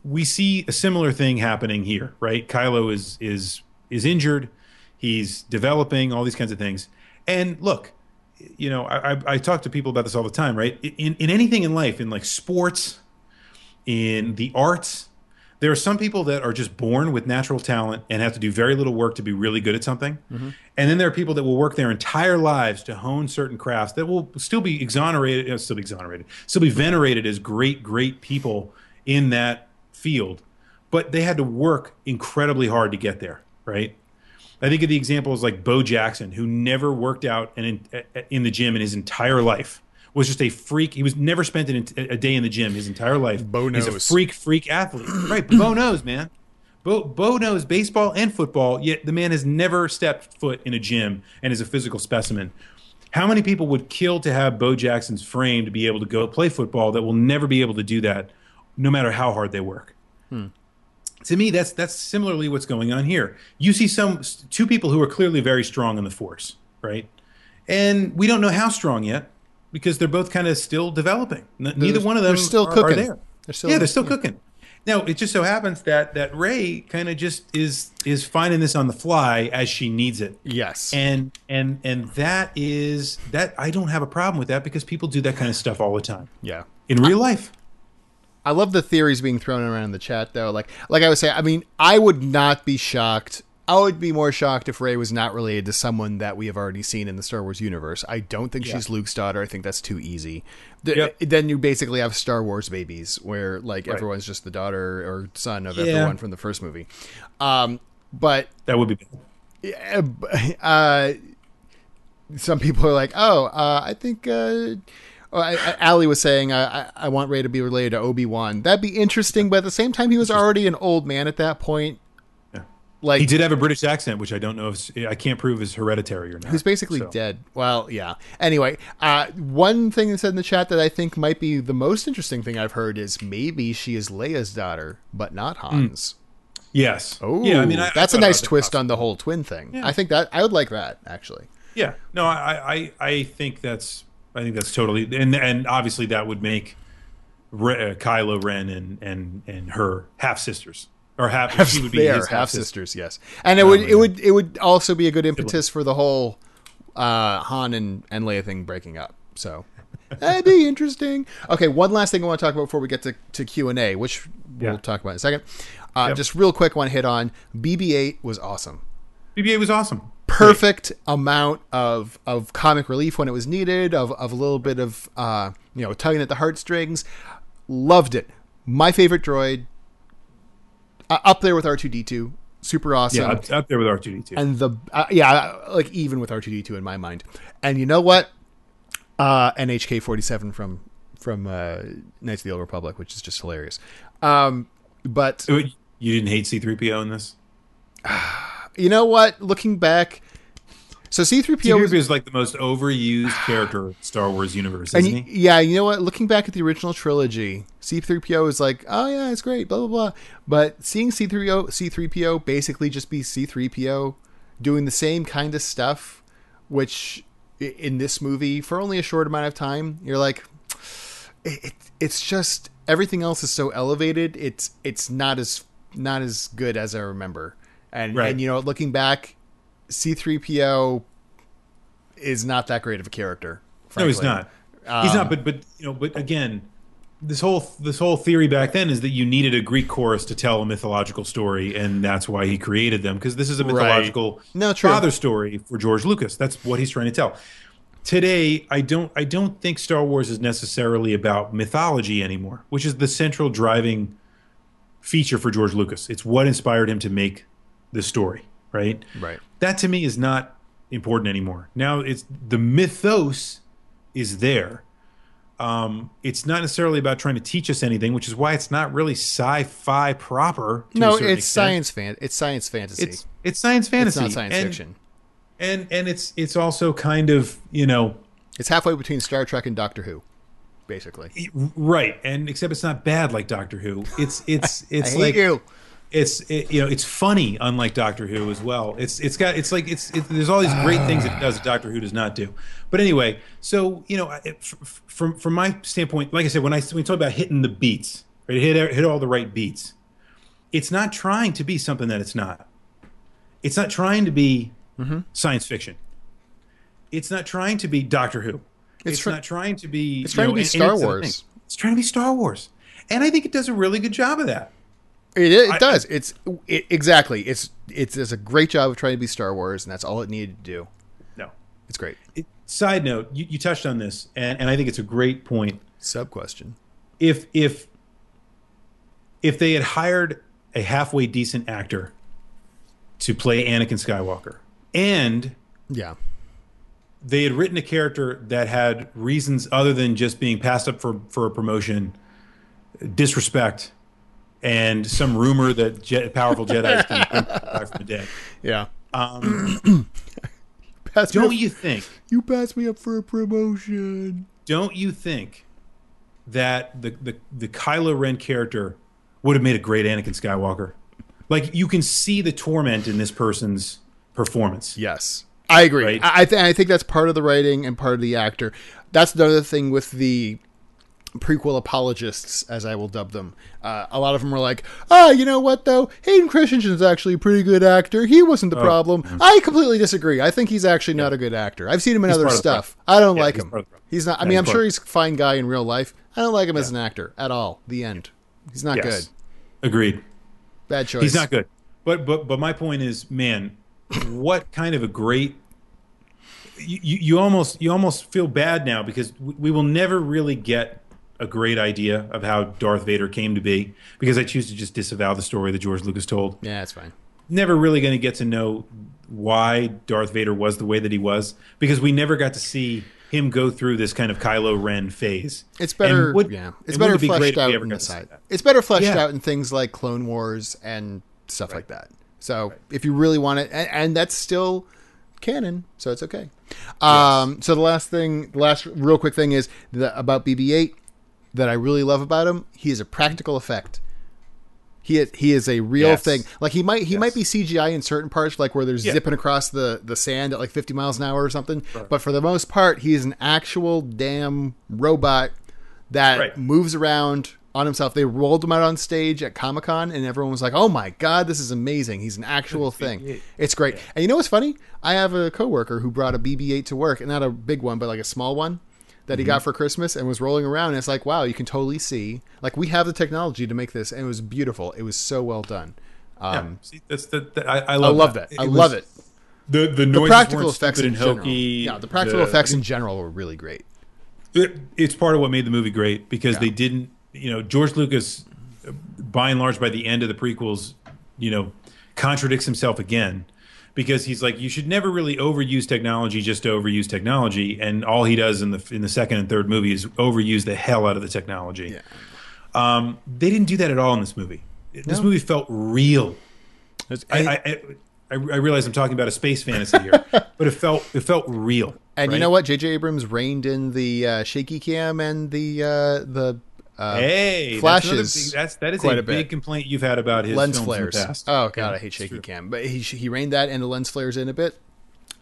we see a similar thing happening here, right? Kylo is is is injured. He's developing all these kinds of things. And look, you know, I, I, I talk to people about this all the time, right? In in anything in life, in like sports, in the arts, there are some people that are just born with natural talent and have to do very little work to be really good at something. And then there are people that will work their entire lives to hone certain crafts that will still be exonerated, uh, still be exonerated, still be venerated as great, great people in that field. But they had to work incredibly hard to get there, right? I think of the examples like Bo Jackson, who never worked out and in, in the gym in his entire life, was just a freak. He was never spent an, a day in the gym his entire life. Bo He's a knows. freak, freak athlete. right, Bo knows, man. Bo, Bo knows baseball and football, yet the man has never stepped foot in a gym and is a physical specimen. How many people would kill to have Bo Jackson's frame to be able to go play football that will never be able to do that, no matter how hard they work? Hmm. to me that's that's similarly what's going on here you see some two people who are clearly very strong in the force right and we don't know how strong yet because they're both kind of still developing neither one of them they're still are, are cooking. there They're still- yeah they're still cooking now it just so happens that that Rey kind of just is is finding this on the fly as she needs it Yes. and and and that is that i don't have a problem with that because people do that kind of stuff all the time yeah. in real life I love the theories being thrown around in the chat though. Like like I was saying, I mean, I would not be shocked. I would be more shocked if Rey was not related to someone that we have already seen in the Star Wars universe. I don't think she's Luke's daughter. I think that's too easy. Th- Yep. Then you basically have Star Wars babies where like everyone's just the daughter or son of Yeah. everyone from the first movie. Um, but that would be *laughs* uh, some people are like, oh, uh, I think. Uh, oh, I, I, Allie was saying, uh, I, I want Rey to be related to Obi Wan. That'd be interesting, but at the same time, he was already an old man at that point. Like He did have a British accent, which I don't know if I can't prove is hereditary or not. Who's basically So, dead. Well, yeah. Anyway, uh, one thing that said in the chat that I think might be the most interesting thing I've heard is maybe she is Leia's daughter, but not Han's. Yes. Oh, yeah. I mean, I, that's I a nice twist possibly. on the whole twin thing. Yeah. I think that I would like that actually. Yeah. No, I, I, I think that's, I think that's totally, and and obviously that would make Re, uh, Kylo Ren and and and her half sisters or half, half she would be his half sisters. yes. And it would it would it would also be a good impetus for the whole uh, Han and and Leia thing breaking up. So that'd be interesting. Okay, one last thing I want to talk about before we get to, to Q and A, which we'll Yeah. talk about in a second. Uh, Yep. Just real quick, want to hit on BB-8 was awesome. BB-8 was awesome. Perfect amount of of comic relief when it was needed, of of a little bit of uh, you know tugging at the heartstrings. Loved it. My favorite droid uh, up there with R two D two. Super awesome. Yeah, up, up there with R two D two. and the uh, yeah, like even with R two D two in my mind. And you know what? Uh, NHK forty seven from from uh, Knights of the Old Republic, which is just hilarious. Um, but You didn't hate C three PO in this. *sighs* you know what? Looking back, so C three C PO three PO is like the most overused character in Star Wars universe, isn't y- he? yeah, you know what? Looking back at the original trilogy, C3PO is like, oh yeah, it's great, blah blah blah. But seeing C3PO C3PO basically just be C3PO doing the same kind of stuff, which in this movie for only a short amount of time, you're like, it, it, it's just everything else is so elevated. It's it's not as not as good as I remember. And Right. and you know, looking back, C3PO is not that great of a character. No, he's frankly. not. he's Um, not. But but you know, but again, this whole this whole theory back then is that you needed a Greek chorus to tell a mythological story, and that's why he created them because this is a mythological No, true. father story for George Lucas. That's what he's trying to tell. Today, I don't I don't think Star Wars is necessarily about mythology anymore, which is the central driving feature for George Lucas. It's what inspired him to make the story, right? Right. That to me is not important anymore. Now it's the mythos is there. Um, it's not necessarily about trying to teach us anything, which is why it's not really sci-fi proper. No, it's extent. science fan. It's science fantasy. It's it's science fantasy. It's not science and, fiction. and and it's it's also kind of you know It's halfway between Star Trek and Doctor Who, basically. right, and except it's not bad like Doctor Who. It's it's *laughs* it's I hate like you. It's it, you know it's funny unlike Doctor Who as well. It's it's got it's like it's it, there's all these great things it does that Doctor Who does not do. But anyway, so you know it, from from my standpoint, like I said, when I when we talk about hitting the beats, right, hit hit all the right beats, it's not trying to be something that it's not. It's not trying to be Mm-hmm. science fiction. It's not trying to be Doctor Who. It's, try- not trying to be. it's trying to be Star Wars. It's trying to be Star Wars, and I think it does a really good job of that. It, it I- does. it's it, exactly. It's it does a great job of trying to be Star Wars, and that's all it needed to do. No. It's great. It, side note, you, you touched on this, and, and I think it's a great point. Sub question. If if if they had hired a halfway decent actor to play Anakin Skywalker, and Yeah. they had written a character that had reasons other than just being passed up for for a promotion, disrespect, and some rumor that je- powerful Jedi can bring back from the dead. Yeah. Um, *clears throat* Pass me don't up, you think? you pass me up for a promotion? don't you think that the, the the Kylo Ren character would have made a great Anakin Skywalker? Like you can see the torment in this person's performance. Yes, I agree. Right. I I, th- I think that's part of the writing and part of the actor. That's another thing with the prequel apologists, as I will dub them. Uh, a lot of them were like, "Ah, you know what though? Hayden Christensen's actually a pretty good actor. He wasn't Oh, the problem." I completely disagree. I think he's actually not a good actor. I've seen him in other part of the stuff. I don't Yeah, like he's him. part of the problem. He's not. I Yeah, mean, he's I'm sure he's a fine guy in real life. I don't like him as an actor at all. The end. He's not Yes. good. Agreed. Bad choice. He's not good. But but but my point is, man, what kind of a great you, you you almost you almost feel bad now because we, we will never really get a great idea of how Darth Vader came to be because I choose to just disavow the story that George Lucas told. Yeah, that's fine. Never really going to get to know why Darth Vader was the way that he was because we never got to see him go through this kind of Kylo Ren phase. It's better. Would- yeah, it's and better be fleshed out in the side. It's better fleshed Yeah. out in things like Clone Wars and stuff like that. So if you really want it, and, and that's still canon, so it's okay. Um, so the last thing, the last real quick thing is the, about BB-8 that I really love about him. He is a practical effect. He is, he is a real Yes. thing. Like he might he Yes. might be CGI in certain parts, like where they're Yeah. zipping across the, the sand at like 50 miles an hour or something. But for the most part, he is an actual damn robot that Right. moves around on himself. They rolled him out on stage at Comic Con, and everyone was like, "Oh my god, this is amazing! He's an actual thing. It's great." And you know what's funny? I have a coworker who brought a BB-8 to work, and not a big one, but like a small one that he Mm-hmm. got for Christmas, and was rolling around. And it's like, wow, you can totally see. Like we have the technology to make this, and it was beautiful. It was so well done. Yeah, Um, see, that's the, the- I, I I love love that. I was- love it. The the, The practical effects in general. hokey. Yeah, the practical The- effects in general were really great. it- it's part of what made the movie great because Yeah. they didn't you know george lucas by and large, by the end of the prequels, you know, contradicts himself again because he's like, you should never really overuse technology just to overuse technology, and all he does in the in the second and third movie is overuse the hell out of the technology. Yeah. Um, they didn't do that at all in this movie. This No. movie felt real. I, I, I, I realize I'm talking about a space fantasy here, *laughs* but it felt it felt real. and you know what? J.J. Abrams reined in the uh, shaky cam and the uh, the uh, Hey, flashes That's, big, that's that is quite a, a big complaint you've had about his lens films in the flares. Oh god, Yeah, I hate shaky cam, but he he reined that and the lens flares in a bit.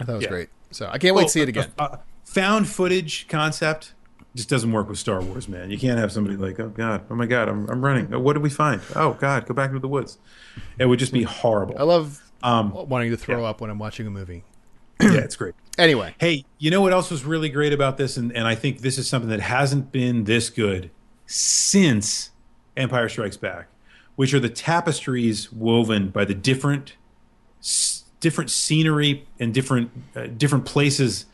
I thought it was Yeah. great. So I can't wait Well, to see it again. a- a found footage concept just doesn't work with Star Wars, man. You can't have somebody like, oh god, oh my god, I'm, I'm running. Oh, what did we find? Oh god, go back into the woods. It would just be horrible. I love Um, wanting to throw yeah. up when I'm watching a movie. *clears throat* yeah, it's great. *clears throat* Anyway, Hey, you know what else was really great about this, and, and I think this is something that hasn't been this good since Empire Strikes Back, which are the tapestries woven by the different different scenery and different uh, different places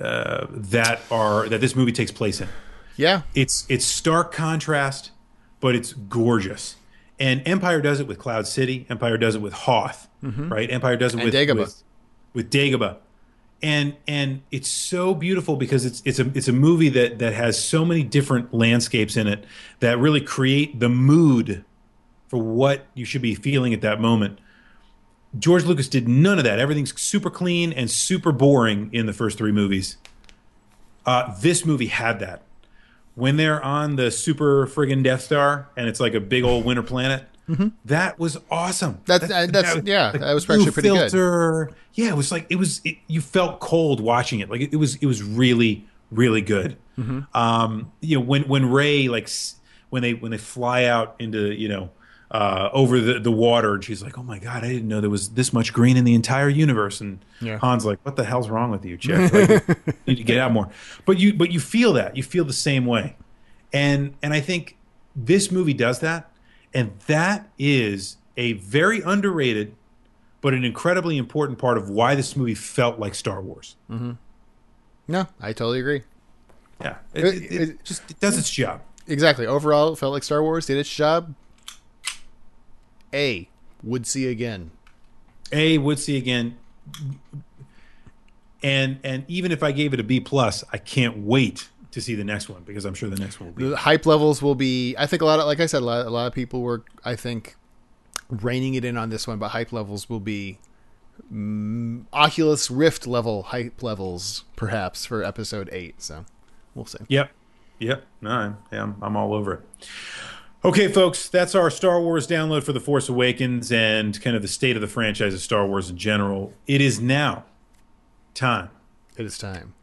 uh, that are that this movie takes place in. yeah, It's it's stark contrast, but it's gorgeous. And Empire does it with Cloud City. Empire does it with Hoth, right? Empire does it Mm-hmm. And with, Dagobah. with with Dagobah, and and it's so beautiful because it's it's a it's a movie that that has so many different landscapes in it that really create the mood for what you should be feeling at that moment. George Lucas did none of that. Everything's super clean and super boring in the first three movies. Uh, this movie had that. When they're on the super friggin' Death Star and it's like a big old winter planet, that was awesome. That's- uh, that's- yeah, that was actually pretty good. Yeah, it was like it was. It, you felt cold watching it. Like it, it was. It was really, really good. Mm-hmm. Um, you know, when when Rey like when they when they fly out into you know uh, over the the water, and she's like, "Oh my god, I didn't know there was this much green in the entire universe." And Yeah. Han's like, "What the hell's wrong with you, chick? Like, you *laughs* need to get out more." But you but you feel that you feel the same way, and and I think this movie does that, and that is a very underrated, but an incredibly important part of why this movie felt like Star Wars. Mm-hmm. no, I totally agree. Yeah, it, It- it, it it- just it does its job. Exactly. Overall, it felt like Star Wars did its job. A would see again. A would see again, and and even if I gave it a B plus, I can't wait to see the next one because I'm sure the next one will be. The hype levels will be. I think a lot of, like I said, a lot, a lot of people were, I think, reining it in on this one, but hype levels will be mm, Oculus Rift level hype levels, perhaps for Episode Eight. So we'll see. Yep, yep. No, I'm, yeah, I'm, I'm all over it. Okay, folks, that's our Star Wars download for The Force Awakens and kind of the state of the franchise of Star Wars in general. It is now time It is time.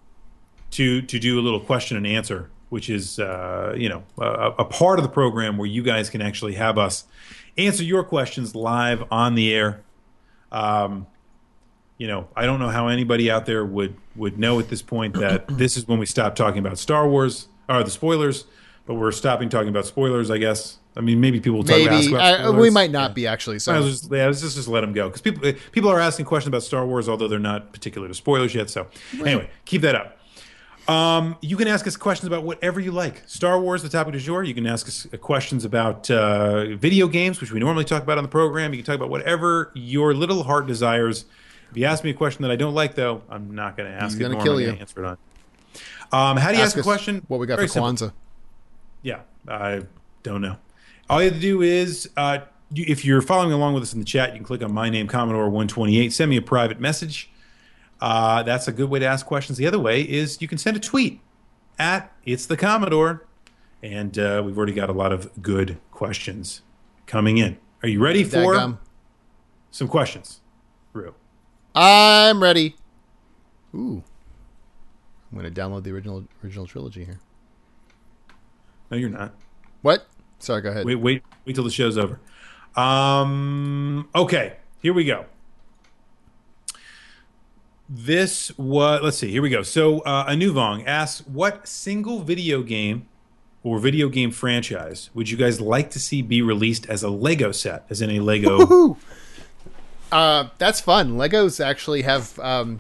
To to do a little question and answer, which is uh, you know a, a part of the program where you guys can actually have us answer your questions live on the air. Um, you know, I don't know how anybody out there would would know at this point that *clears throat* this is when we stop talking about Star Wars or the spoilers, but we're stopping talking about spoilers. I guess. I mean, maybe people will talk ask Maybe about I, we might not be actually. So as well just, yeah, let's just, just let them go because people people are asking questions about Star Wars, although they're not particular to spoilers yet. So anyway, keep that up. Um, you can ask us questions about whatever you like. Star Wars, the topic du jour. You can ask us questions about uh, video games, which we normally talk about on the program. You can talk about whatever your little heart desires. If you ask me a question that I don't like, though, I'm not going to ask He's it. gonna nor kill you. answer it on. Um, how do you ask, a question? What we got Very for simple. Yeah, I don't know. All you have to do is, uh, if you're following along with us in the chat, you can click on my name, Commodore 128. Send me a private message. Uh, that's a good way to ask questions. The other way is you can send a tweet at It's the Commodore. And uh, we've already got a lot of good questions coming in. Are you ready for Dadgum. some questions? Rue. I'm ready. Ooh, I'm going to download the original original trilogy here. No, you're not. What? Sorry, go ahead. Wait, wait, wait till the show's over. Um, okay, here we go. This was let's see. Here we go. So uh, Anuvong asks, "What single video game or video game franchise would you guys like to see be released as a Lego set, as in a Lego?" Woohoo! Uh, that's fun. Legos actually have um,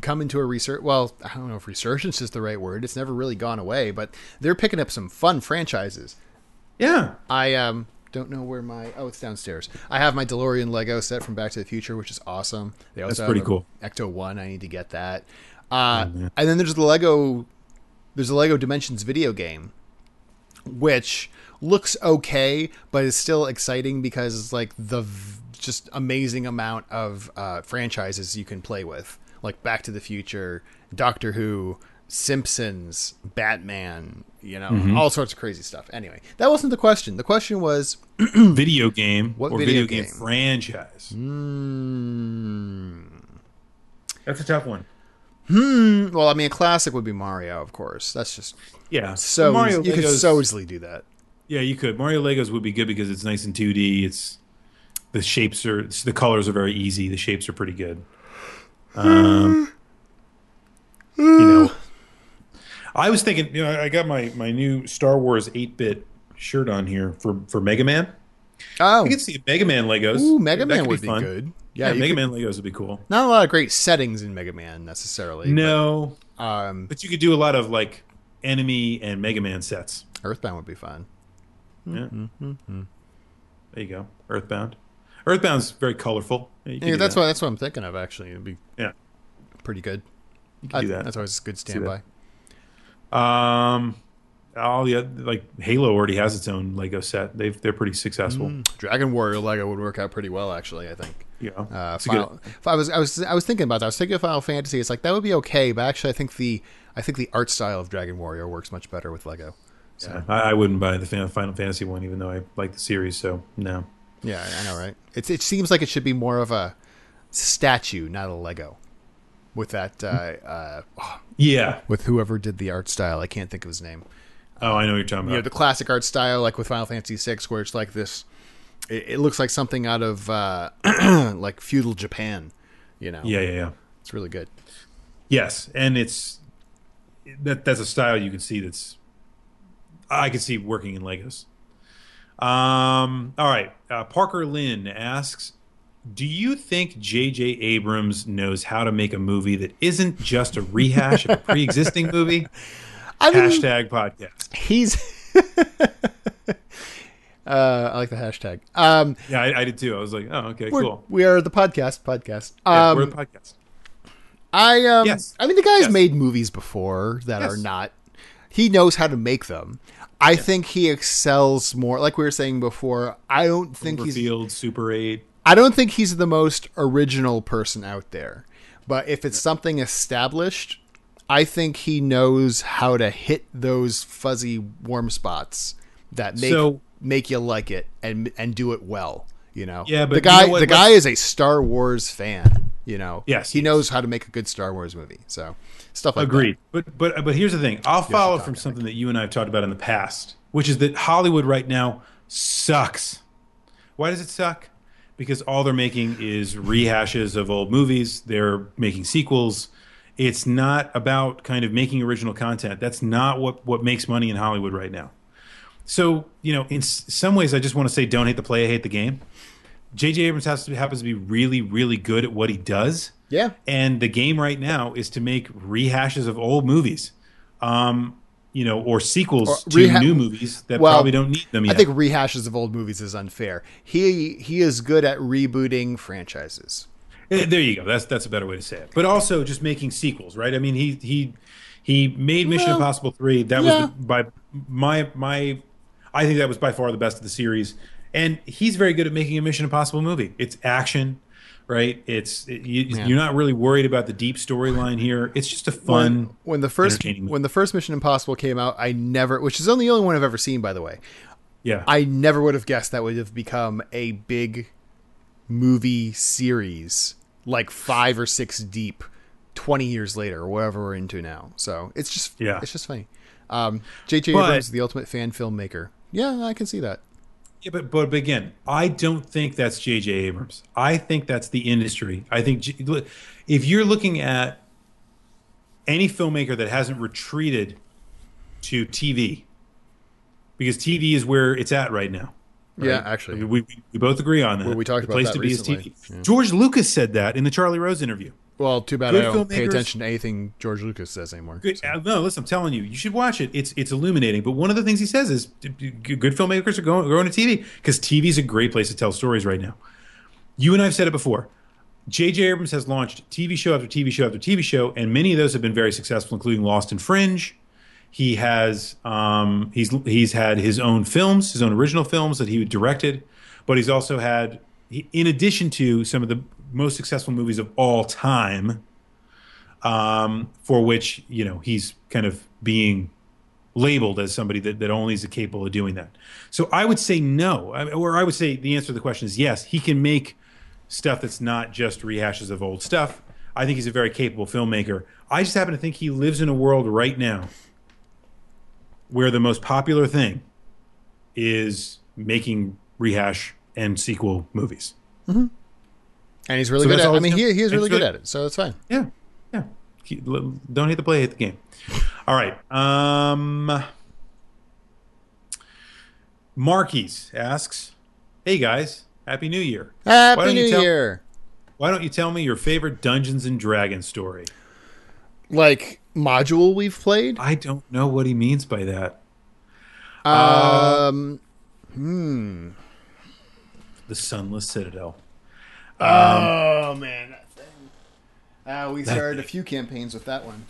come into a research. Well, I don't know if resurgence is the right word. It's never really gone away, but they're picking up some fun franchises. yeah, I um, don't know where my oh it's downstairs. I have my DeLorean Lego set from Back to the Future, which is awesome. They also That's pretty cool. Ecto One. I need to get that. Uh, And then there's the Lego. There's a Lego Dimensions video game, which looks okay, but is still exciting because it's like the v- just amazing amount of uh, franchises you can play with, like Back to the Future, Doctor Who, Simpsons, Batman. You know, Mm-hmm. all sorts of crazy stuff. Anyway, that wasn't the question. The question was, *clears throat* video game What or video video, game? game? franchise? mm, That's a tough one. Hmm. well, I mean, a classic would be Mario, of course. That's just Yeah. so Mario easy. you could so easily do that. Yeah, you could. Mario Legos would be good because it's nice and 2D. It's the shapes are the colors are very easy. The shapes are pretty good. Um, *gasps* you know, I was thinking. You know, I got my my new Star Wars 8-bit shirt on here for for Mega Man. Oh, I can see Mega Man Legos. Ooh, Mega That Man would be, fun. good. Yeah, Yeah, Mega could- Man Legos would be cool. not a lot of great settings in Mega Man necessarily. No, but, um, but you could do a lot of like enemy and Mega Man sets. Earthbound would be fun. Yeah. Mm-hmm, There you go. Earthbound. Earthbound's very colorful. Yeah, that's that. what that's what I'm thinking of. Actually, it'd be Yeah, pretty good. you I, do that. That's always a good standby. Um, all yeah, like Halo already has its own Lego set. They've they're pretty successful. Dragon Warrior Lego would work out pretty well, actually. I think. Yeah, Uh, Final, if I was I was I was thinking about that. I was thinking of Final Fantasy. It's like that would be okay, but actually, I think the I think the art style of Dragon Warrior works much better with Lego. yeah, I, I wouldn't buy the Final Final Fantasy one, even though I like the series. So no. Yeah, I know, right? It's it seems like it should be more of a statue, not a Lego. With that, uh, uh, oh, Yeah. with whoever did the art style, I can't think of his name. Oh, I know what you're talking You know, about. the classic art style, like with Final Fantasy VI, where it's like this. It, it looks like something out of uh, *clears throat* like feudal Japan. You know, yeah, yeah, yeah. it's really good. Yes, and it's that that's a style you can see that's I can see working in Legos. Um, all right, uh, Parker Lynn asks, "Do you think J.J. Abrams knows how to make a movie that isn't just a rehash of a pre-existing movie?" *laughs* I mean, Hashtag podcast. he's. *laughs* uh, I like the hashtag. Um, Yeah, I, I did too. I was like, "Oh, okay, cool." we are the podcast. Podcast. Yeah, Um, we're a podcast. I um Yes. I mean the guy's Yes. made movies before that Yes. are not he knows how to make them. I think he excels more like we were saying before. I don't think he's Cloverfield, Super Eight. I don't think he's the most original person out there. But if it's something established, I think he knows how to hit those fuzzy warm spots that make So- make you like it and and do it well. You know, Yeah, but the you guy know what? the guy is a Star Wars fan. You know, Yes, he he knows how to make a good Star Wars movie. So stuff like Agreed. But but but here's the thing. I'll follow from something that you and I have talked about in the past, which is that Hollywood right now sucks. Why does it suck? Because all they're making is rehashes of old movies. They're making sequels. It's not about kind of making original content. That's not what what makes money in Hollywood right now. So you know, in s- some ways, I just want to say, don't hate the play, hate the game. J.J. Abrams has to, happens to be really, really good at what he does. Yeah. And the game right now is to make rehashes of old movies, um, you know, or sequels Or to reha- new movies that Well, probably don't need them yet. I think rehashes of old movies is unfair. He he is good at rebooting franchises. Eh, there you go. That's that's a better way to say it. But also just making sequels, right? I mean, he he he made Mission Well, Impossible three. That yeah. was the, by my my. I think that was by far the best of the series, and he's very good at making a Mission Impossible movie. It's action, right? It's it, you, you're not really worried about the deep storyline here. It's just a fun. when, when the first when the first Mission Impossible came out, I never, which is only the only one I've ever seen, by the way. yeah, I never would have guessed that would have become a big movie series, like five or six deep, twenty years later, or whatever we're into now. So it's just, Yeah. it's just funny. Um, J.J. But- Abrams, the ultimate fan filmmaker. Yeah, I can see that. Yeah, but, but again, I don't think that's J.J. Abrams. I think that's the industry. I think if you're looking at any filmmaker that hasn't retreated to TV, because TV is where it's at right now. Yeah, right? actually. we, we, we both agree on that. Well, we talked the about place that to be is recently. TV. Yeah. George Lucas said that in the Charlie Rose interview. Well, too bad Good I don't pay attention to anything George Lucas says anymore. Good, So- uh, no, listen, I'm telling you, you should watch it. It's it's illuminating. But one of the things he says is good filmmakers are going going to TV because TV is a great place to tell stories right now. You and I've said it before. J.J. Abrams has launched TV show after TV show after TV show, and many of those have been very successful, including Lost and Fringe. He has um, he's he's had his own films, his own original films that he directed, but he's also had, in addition to some of the most successful movies of all time, um, for which you know he's kind of being labeled as somebody that, that only is capable of doing that. So I would say no, I- or I would say the answer to the question is yes. He can make stuff that's not just rehashes of old stuff. I think he's a very capable filmmaker. I just happen to think he lives in a world right now where the most popular thing is making rehash and sequel movies. And he's really So good at. all I mean, gonna- he, he is really good good. at it, so it's fine. Yeah, yeah. Keep- Don't hate the play, hate the game. All right. Um, Marquise asks, "Hey guys, Happy New Year! Why Happy don't you New tell- Year! Why don't you tell me your favorite Dungeons and Dragons story?" Like module we've played. I don't know what he means by that. Um, hmm The Sunless Citadel. Oh man, that thing. Uh, we started a few campaigns with that one.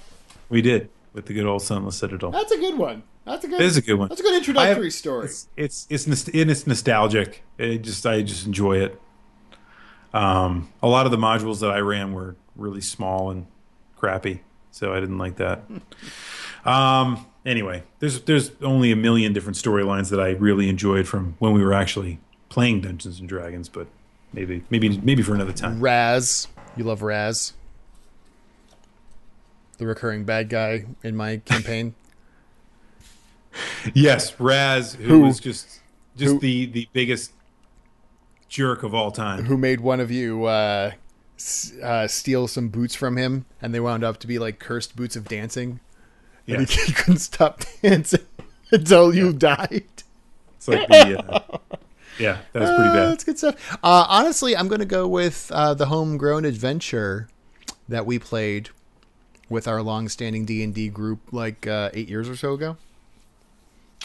We did with the good old Sunless Citadel. That's a good one. That's a good. It is a good one. That's a good introductory have- story. It's it's it's, and it's nostalgic. It just I just enjoy it. Um, a lot of the modules that I ran were really small and crappy, so I didn't like that. *laughs* um, anyway, there's there's only a million different storylines that I really enjoyed from when we were actually playing Dungeons and Dragons, but maybe maybe maybe for another time. Raz, you love Raz, the recurring bad guy in my *laughs* campaign. Yes, Raz, who, Who- was just just who- the the biggest jerk of all time. who made one of you uh, uh, steal some boots from him, and they wound up to be like cursed boots of dancing. And he, he *laughs* couldn't stop dancing *laughs* until you died. It's like the uh, yeah, that was pretty Uh, bad. That's good stuff. Uh, honestly, I'm going to go with uh, the homegrown adventure that we played with our long-standing D and D group, like uh, eight years or so ago.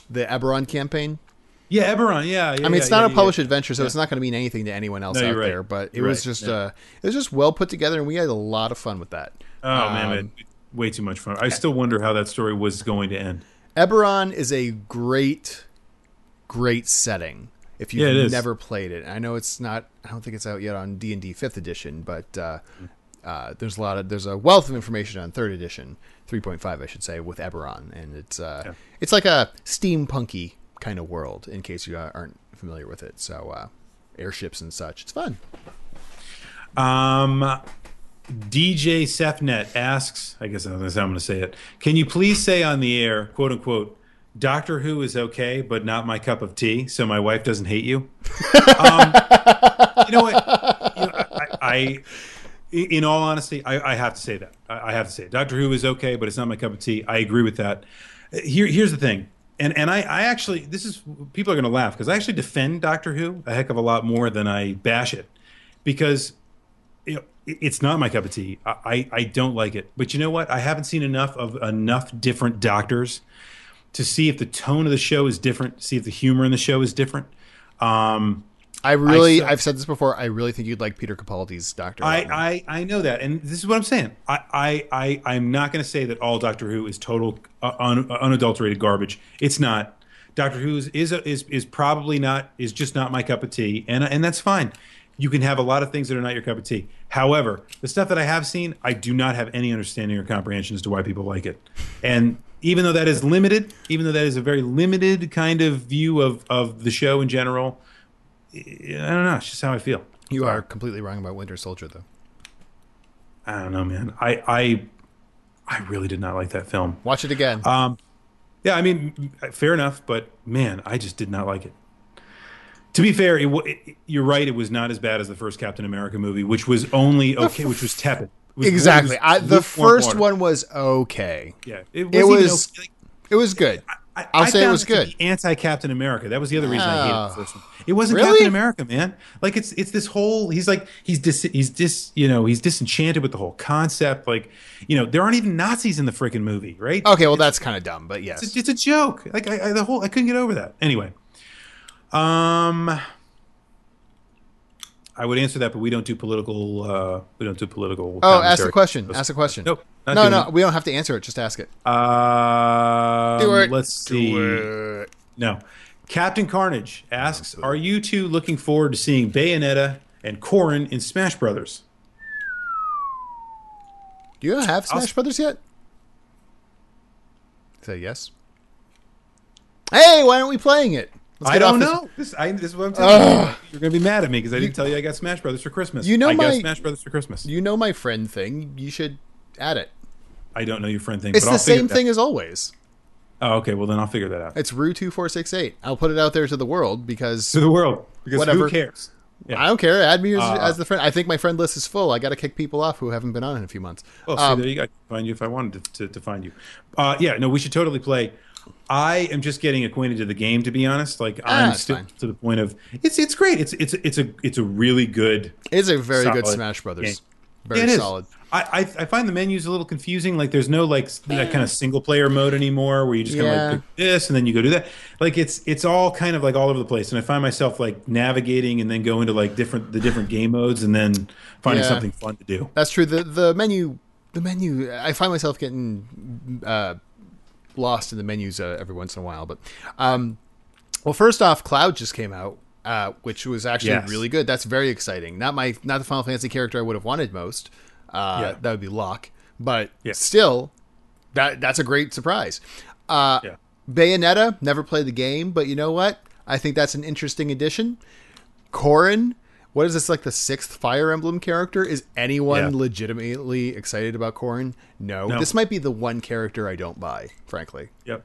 The Eberron campaign. Yeah, Eberron. Yeah, yeah I mean, it's yeah, not yeah, a published adventure, so it's not going to mean anything to anyone else No, out right. there. But it was just uh, it was just well put together, and we had a lot of fun with that. Oh man, Um, it- way too much fun. I still wonder how that story was going to end. Eberron is a great, great setting. If you've Yeah, never played it, I know it's not. I don't think it's out yet on D and D Fifth Edition, but uh, uh, there's a lot of there's a wealth of information on Third Edition, three point five, I should say, with Eberron, and it's uh, Yeah. it's like a steampunky kind of world. In case you uh, aren't familiar with it, so uh, airships and such, it's fun. Um, DJ Sefnet asks, I guess that's how I'm going to say it. Can you please say on the air, quote unquote, Doctor Who is okay, but not my cup of tea, so my wife doesn't hate you? *laughs* um, you know what? You know, I, I, in all honesty, I, I have to say that. I, I have to say it. Doctor Who is okay, but it's not my cup of tea. I agree with that. Here, here's the thing. And, and I, I actually, this is, people are going to laugh because I actually defend Doctor Who a heck of a lot more than I bash it because you know, it's not my cup of tea. I, I, I don't like it. But you know what? I haven't seen enough of enough different doctors to see if the tone of the show is different, see if the humor in the show is different. Um, I really, saw- I've said this before. I really think you'd like Peter Capaldi's Doctor. I, I, I know that, and this is what I'm saying. I, I, I I'm not going to say that all Doctor Who is total uh, un, unadulterated garbage. It's not. Doctor Who is is, is is probably not is just not my cup of tea, and and that's fine. You can have a lot of things that are not your cup of tea. However, the stuff that I have seen, I do not have any understanding or comprehension as to why people like it. And even though that is limited, even though that is a very limited kind of view of of the show in general, I don't know. It's just how I feel. you are completely wrong about Winter Soldier, though. I don't know, man. I I I really did not like that film. Watch it again. Um, yeah, I mean, fair enough, but man, I just did not like it. To be fair, it, it, you're right. It was not as bad as the first Captain America movie, which was only okay, which was tepid. It was- exactly. it was I, the first water. one was okay. Yeah, it, It wasn't even was- okay. It was good. I, I'll I say it was good. Anti Captain America. That was the other reason I hated the first one. It wasn't Really? Captain America, man. Like it's it's this whole. He's like he's dis he's dis you know he's disenchanted with the whole concept. Like you know there aren't even Nazis in the freaking movie, right? Okay, well that's kind of dumb, but yes. It's, it's a joke. Like I, I the whole I couldn't get over that. Anyway, um, I would answer that, but we don't do political. Uh, we don't do political. Oh, ask commentary. the question. Ask the question. Nope. No, no, it. we don't have to answer it. Just ask it. Um, Do it. Let's see. Do it. No. Captain Carnage asks, "Are you two looking forward to seeing Bayonetta and Corrin in Smash Brothers?" Do you have Smash I'll- Brothers yet? Say yes. Hey, why aren't we playing it? Let's I don't this- know. This, I, this is what I'm telling you. You're gonna be mad at me because I didn't tell you I got Smash Brothers for Christmas. You know I got my- Smash Brothers for Christmas. You know my friend thing. You should add it. I don't know your friend thing. It's but the same thing as always. Oh, okay. Well, then I'll figure that out It's Rue two four six eight. I'll put it out there to the world because to the world because Whatever. who cares? Yeah. I don't care. Add me as, Uh, as the friend. I think my friend list is full. I got to kick people off who haven't been on in a few months. Well, see, Um, there you go. I can find you if I wanted to, to, to find you. Uh, yeah, no, we should totally play. I am just getting acquainted to the game, to be honest. Like Ah, I'm still fine. to the point of it's it's great. It's it's it's a it's a really good. It's a very good Smash Brothers. game. Very Yeah, it is. solid. I, I I find the menus a little confusing. Like there's no like that kind of single player mode anymore, where you just kind of Yeah. like pick this and then you go do that. Like it's it's all kind of like all over the place, and I find myself like navigating and then go into like different the different game modes and then finding Yeah. something fun to do. That's true. The the menu, the menu. I find myself getting uh, lost in the menus uh, every once in a while. But um, well, first off, Cloud just came out, uh, which was actually Yes. really good. That's very exciting. Not my not the Final Fantasy character I would have wanted most. Uh, Yeah. That would be Locke, but Yeah. still, that that's a great surprise. Uh, Yeah. Bayonetta never played the game, but you know what? I think that's an interesting addition. Corrin, what is this like the sixth Fire Emblem character? Is anyone Yeah. legitimately excited about Corrin? No. No. This might be the one character I don't buy, frankly. Yep.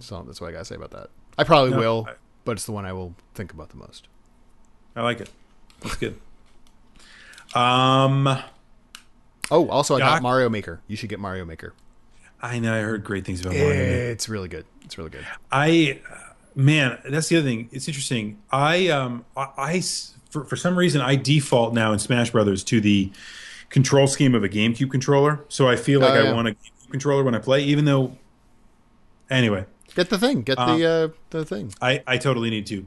So that's what I gotta say about that. I probably No, will, I- but it's the one I will think about the most. I like it. That's good. Um, Oh, also I got Mario Maker. You should get Mario Maker. I know I heard great things about Mario. Maker. It's really good. It's really good. I, uh, man, that's the other thing. It's interesting. I, um, I, I for, for some reason, I default now in Smash Brothers to the control scheme of a GameCube controller. So I feel like Oh, I want a GameCube controller when I play, even though. Anyway, Get the thing. Get Um, the uh, the thing. I, I totally need to.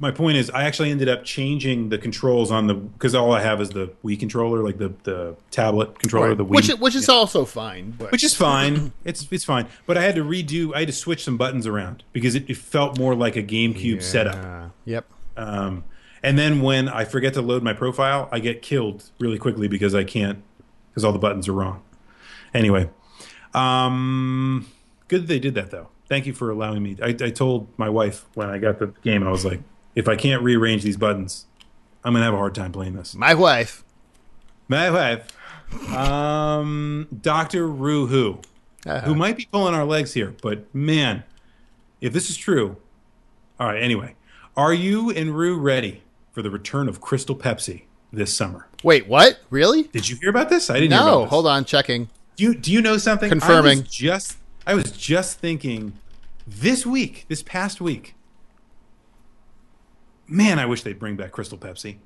My point is, I actually ended up changing the controls on the because all I have is the Wii controller, like the the tablet controller, the Wii, which which is also fine, but which is *laughs* fine. It's it's fine. But I had to redo. I had to switch some buttons around because it, it felt more like a GameCube setup. Uh, yep. Um, and then when I forget to load my profile, I get killed really quickly because I can't because all the buttons are wrong. Anyway, um, good that they did that though. Thank you for allowing me. I, I told my wife when I got the game, I was like, if I can't rearrange these buttons, I'm gonna have a hard time playing this. My wife. My wife, um, Doctor Ruhu, Uh-huh. who might be pulling our legs here, but man, if this is true, all right. Anyway, are you and Rue ready for the return of Crystal Pepsi this summer? Wait, what? Really? Did you hear about this? I didn't. No. Hold on. Checking. Do you do you know something? Confirming. I was just I was just thinking this week, this past week. Man, I wish they'd bring back Crystal Pepsi.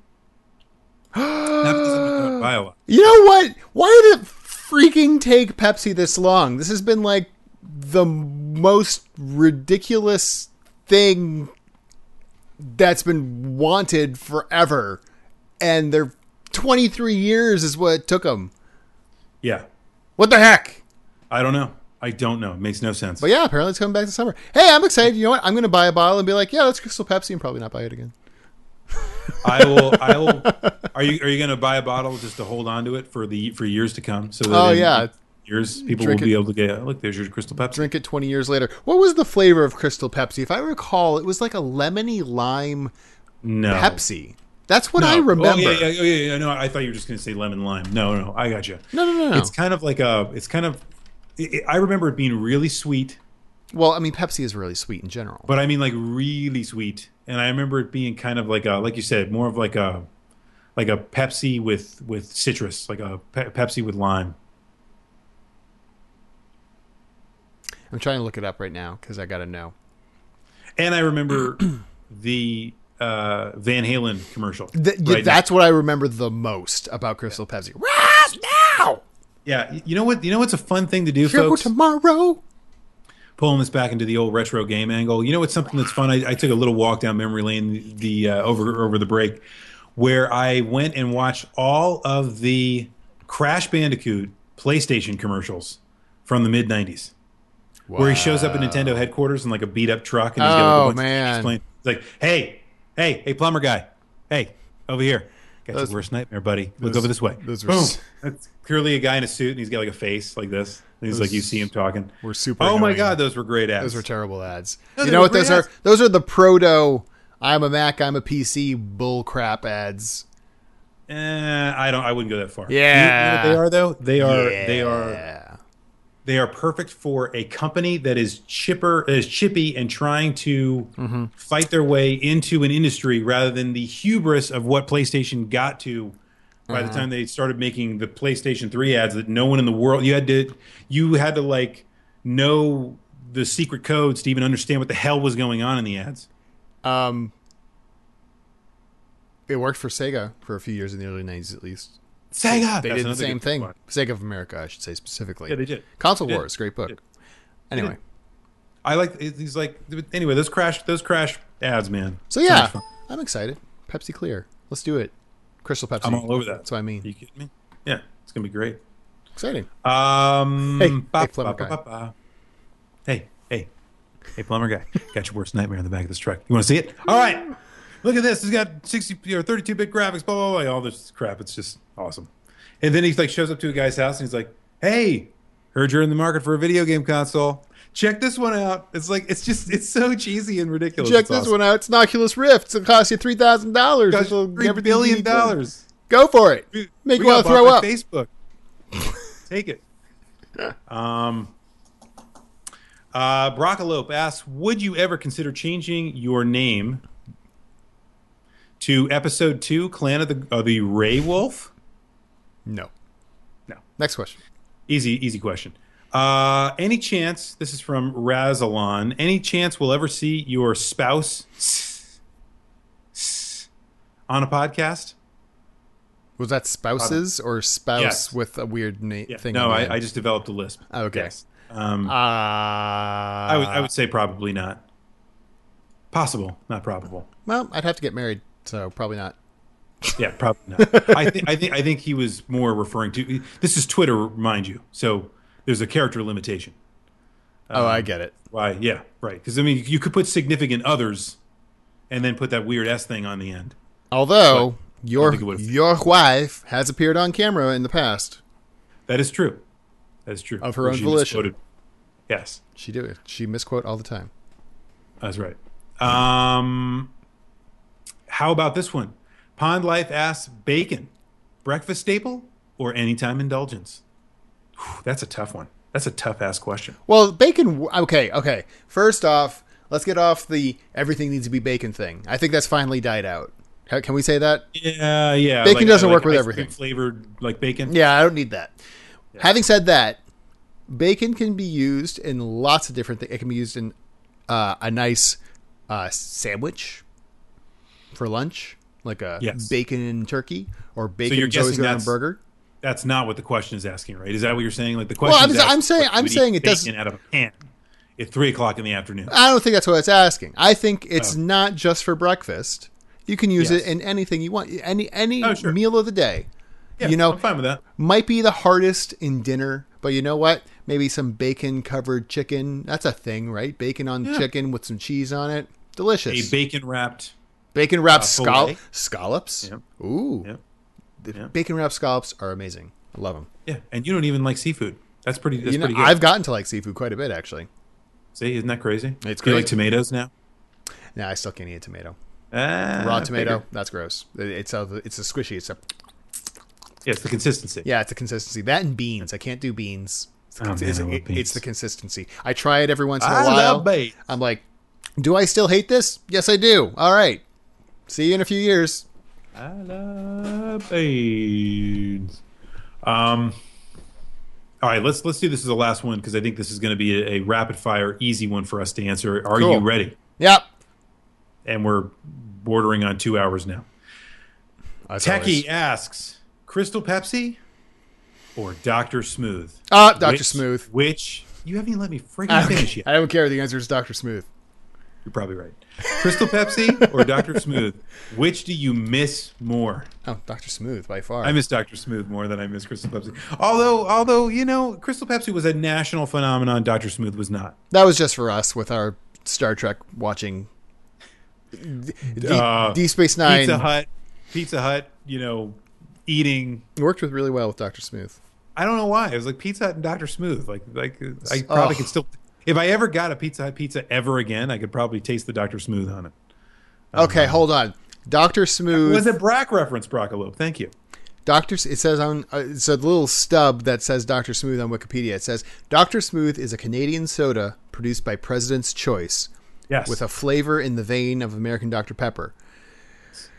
*gasps* Not because I'm not gonna buy a lot. You know what? Why did it freaking take Pepsi this long? This has been like the most ridiculous thing that's been wanted forever. And they're 23 years is what it took them. Yeah, What the heck? I don't know. I don't know. It makes no sense. But yeah, apparently it's coming back to summer. Hey, I'm excited. You know what? I'm going to buy a bottle and be like, yeah, that's Crystal Pepsi and probably not buy it again. *laughs* I will. I will. Are you Are you going to buy a bottle just to hold on to it for the for years to come? So Oh, yeah. Years mm, people Drink will be able to get. Look, there's your Crystal Pepsi. Drink it 20 years later. What was the flavor of Crystal Pepsi? If I recall, it was like a lemony lime no Pepsi. That's what No. I remember. Oh, yeah, yeah, yeah, yeah, yeah. No, I thought you were just going to say lemon lime. No, no, I got you. No, no, no, no. It's kind of like a. It's kind of. It, it- I remember it being really sweet, Well, I mean, Pepsi is really sweet in general. but I mean like really sweet, and I remember it being kind of like a, like you said, more of like a, like a Pepsi with with citrus, like a pe- Pepsi with lime. I'm trying to look it up right now because I got to know. And I remember *clears throat* the uh, Van Halen commercial. Th- right that's what I remember the most about Crystal Pepsi. Right now, Yeah, you know what? You know what's a fun thing to do, folks? tomorrow. Pulling this back into the old retro game angle. You know what's something that's fun? I, I took a little walk down memory lane the uh, over over the break, where I went and watched all of the Crash Bandicoot PlayStation commercials from the mid '90s, where he shows up at Nintendo headquarters in like a beat up truck, and he's got like, Oh, a bunch of man. games playing. It's like, hey, hey, hey, plumber guy, hey, over here. Got Those- your worst nightmare, buddy. Look those- over this way. those Boom. s- That's clearly a guy in a suit, and he's got like a face like this. And he's like, you see him talking. We're super. Oh my god, those were great ads. Those were terrible ads. No, you know what those ads. are? Those are the proto. I'm a Mac. I'm a PC. Bull crap ads. Eh, I don't. I wouldn't go that far. Yeah. you know what they are though. They are. They are. They are perfect for a company that is chipper, is chippy, and trying to Mm-hmm. fight their way into an industry rather than the hubris of what PlayStation got to. By Uh-huh. the time they started making the PlayStation 3 ads, that no one in the world you had to you had to like know the secret codes to even understand what the hell was going on in the ads. Um, it worked for Sega for a few years in the early '90s, at least. Sega. They That's did the same thing. one. Sega of America, I should say specifically. Yeah, they did. Console They did. Wars, great book. did. Anyway, I like these like anyway those crash those crash ads, man. so yeah, fun. I'm excited. Pepsi Clear, let's do it. Crystal Pepsi. I'm all over that. That's what I mean. Are you kidding me? Yeah, it's gonna be great. Exciting. Um, Hey, ba- hey, plumber ba- guy. ba- ba. Hey, hey, hey, plumber guy. Got your worst nightmare in the back of this truck. You want to see it? All right. Look at this. It's got 60 or 32 bit graphics. Blah blah blah. All this crap. It's just awesome. And then he like shows up to a guy's house and he's like, "Hey, heard you're in the market for a video game console. Check this one out." It's like it's just it's so cheesy and ridiculous. Check It's this awesome. one out. It's an Oculus Rift. It'll cost you three thousand dollars. Three billion dollars. Go for it. Make We you want to throw up. Facebook. *laughs* Take it. Um, uh, Broccolope asks, "Would you ever consider changing your name to Episode Two, Clan of the of the Rey Wolf?" No. No. Next question. Easy, easy question. Uh, any chance? This is from Razalon. Any chance we'll ever see your spouse on a podcast? Was that spouses or spouse Yes. with a weird name Yeah. thing? No, I. I just developed a lisp. Okay. Yes. Um, Uh, I would I would say probably not. Possible, not probable. Well, I'd have to get married, so probably not. Yeah, probably not. *laughs* I think I think I think he was more referring to this is Twitter, mind you. So there's a character limitation. oh, Um, I get it. Why? Yeah, right. Because I mean, you could put significant others, and then put that weird S thing on the end. Although your it would've- your wife has appeared on camera in the past. That is true. That is true. Of her own she volition. misquoted- Yes, She do it. She misquote all the time. that's right. Um, how about this one? Pond Life asks bacon, breakfast staple or anytime indulgence? Whew, that's a tough one. That's a tough ass question. Well, bacon. Okay, okay. First off, let's get off the everything needs to be bacon thing. I think that's finally died out. How- Can we say that? Yeah, yeah. Bacon doesn't work with everything. Flavored like bacon. Yeah, I don't need that. Having said that, bacon can be used in lots of different things. It can be used in uh, a nice uh, sandwich for lunch, like a Yes. bacon and turkey, or bacon you're and always guessing good on a that's- burger. That's not what the question is asking, right? Is that what you're saying? Like the Well, question. I'm- is asking I'm saying- I'm saying it doesn't- out of a can at three o'clock in the afternoon. I don't think that's what it's asking. I think it's Oh. not just for breakfast. You can use Yes. it in anything you want, any any Oh, sure. meal of the day. Yeah, you know, I'm fine with that. might be the hardest in dinner, but you know what? Maybe some bacon covered chicken. That's a thing, right? Bacon on Yeah. chicken with some cheese on it. Delicious. A bacon wrapped. Bacon wrapped uh, scall- scallops. Yep. Ooh. Yep. The Yep. Bacon wrapped scallops are amazing. I love them. Yeah, and you don't even like seafood. That's pretty. That's you know, pretty good. I've gotten to like seafood quite a bit actually. See, isn't that crazy? It's Do you like tomatoes now? Nah, I still can't eat a tomato. Ah, Raw tomato, figured. that's gross. It's a it's a squishy. It's a Yeah, it's the consistency. yeah, it's the consistency. That and beans. I can't do beans. It's, the Oh, man, it's, it- beans. it's the consistency. I try it every once in a I while. love beans. I'm like, do I still hate this? Yes, I do. All right. See you in a few years. I love beans. Um. All right, let's let's do this as the last one because I think this is going to be a, a rapid fire, easy one for us to answer. Are Cool. you ready? Yep. And we're bordering on two hours now. As Techie always. asks, Crystal Pepsi or Dr. Smooth? Ah, Dr. Smooth. Which you haven't even let me freaking I finish yet. I don't care. The answer is Dr. Smooth. You're probably right. Crystal Pepsi or Dr. Smooth? Which do you miss more? Oh, Dr. Smooth by far. I miss Dr. Smooth more than I miss Crystal Pepsi. Although, although you know, Crystal Pepsi was a national phenomenon. Dr. Smooth was not. that was just for us with our Star Trek watching. D, Uh, D Space Nine Pizza Hut, Pizza Hut. You know, eating. worked with really well with Dr. Smooth. I don't know why. It was like Pizza Hut and Dr. Smooth. Like, like I probably Oh. could still. If I ever got a Pizza Hut pizza ever again, I could probably taste the Dr. Smooth on it. Okay, hold on. Dr. Smooth. Was it Brack reference, Broccolope? Thank you. Doctor, it says on uh, it's a little stub that says Doctor Smooth on Wikipedia. It says Doctor Smooth is a Canadian soda produced by President's Choice Yes. with a flavor in the vein of American Dr Pepper.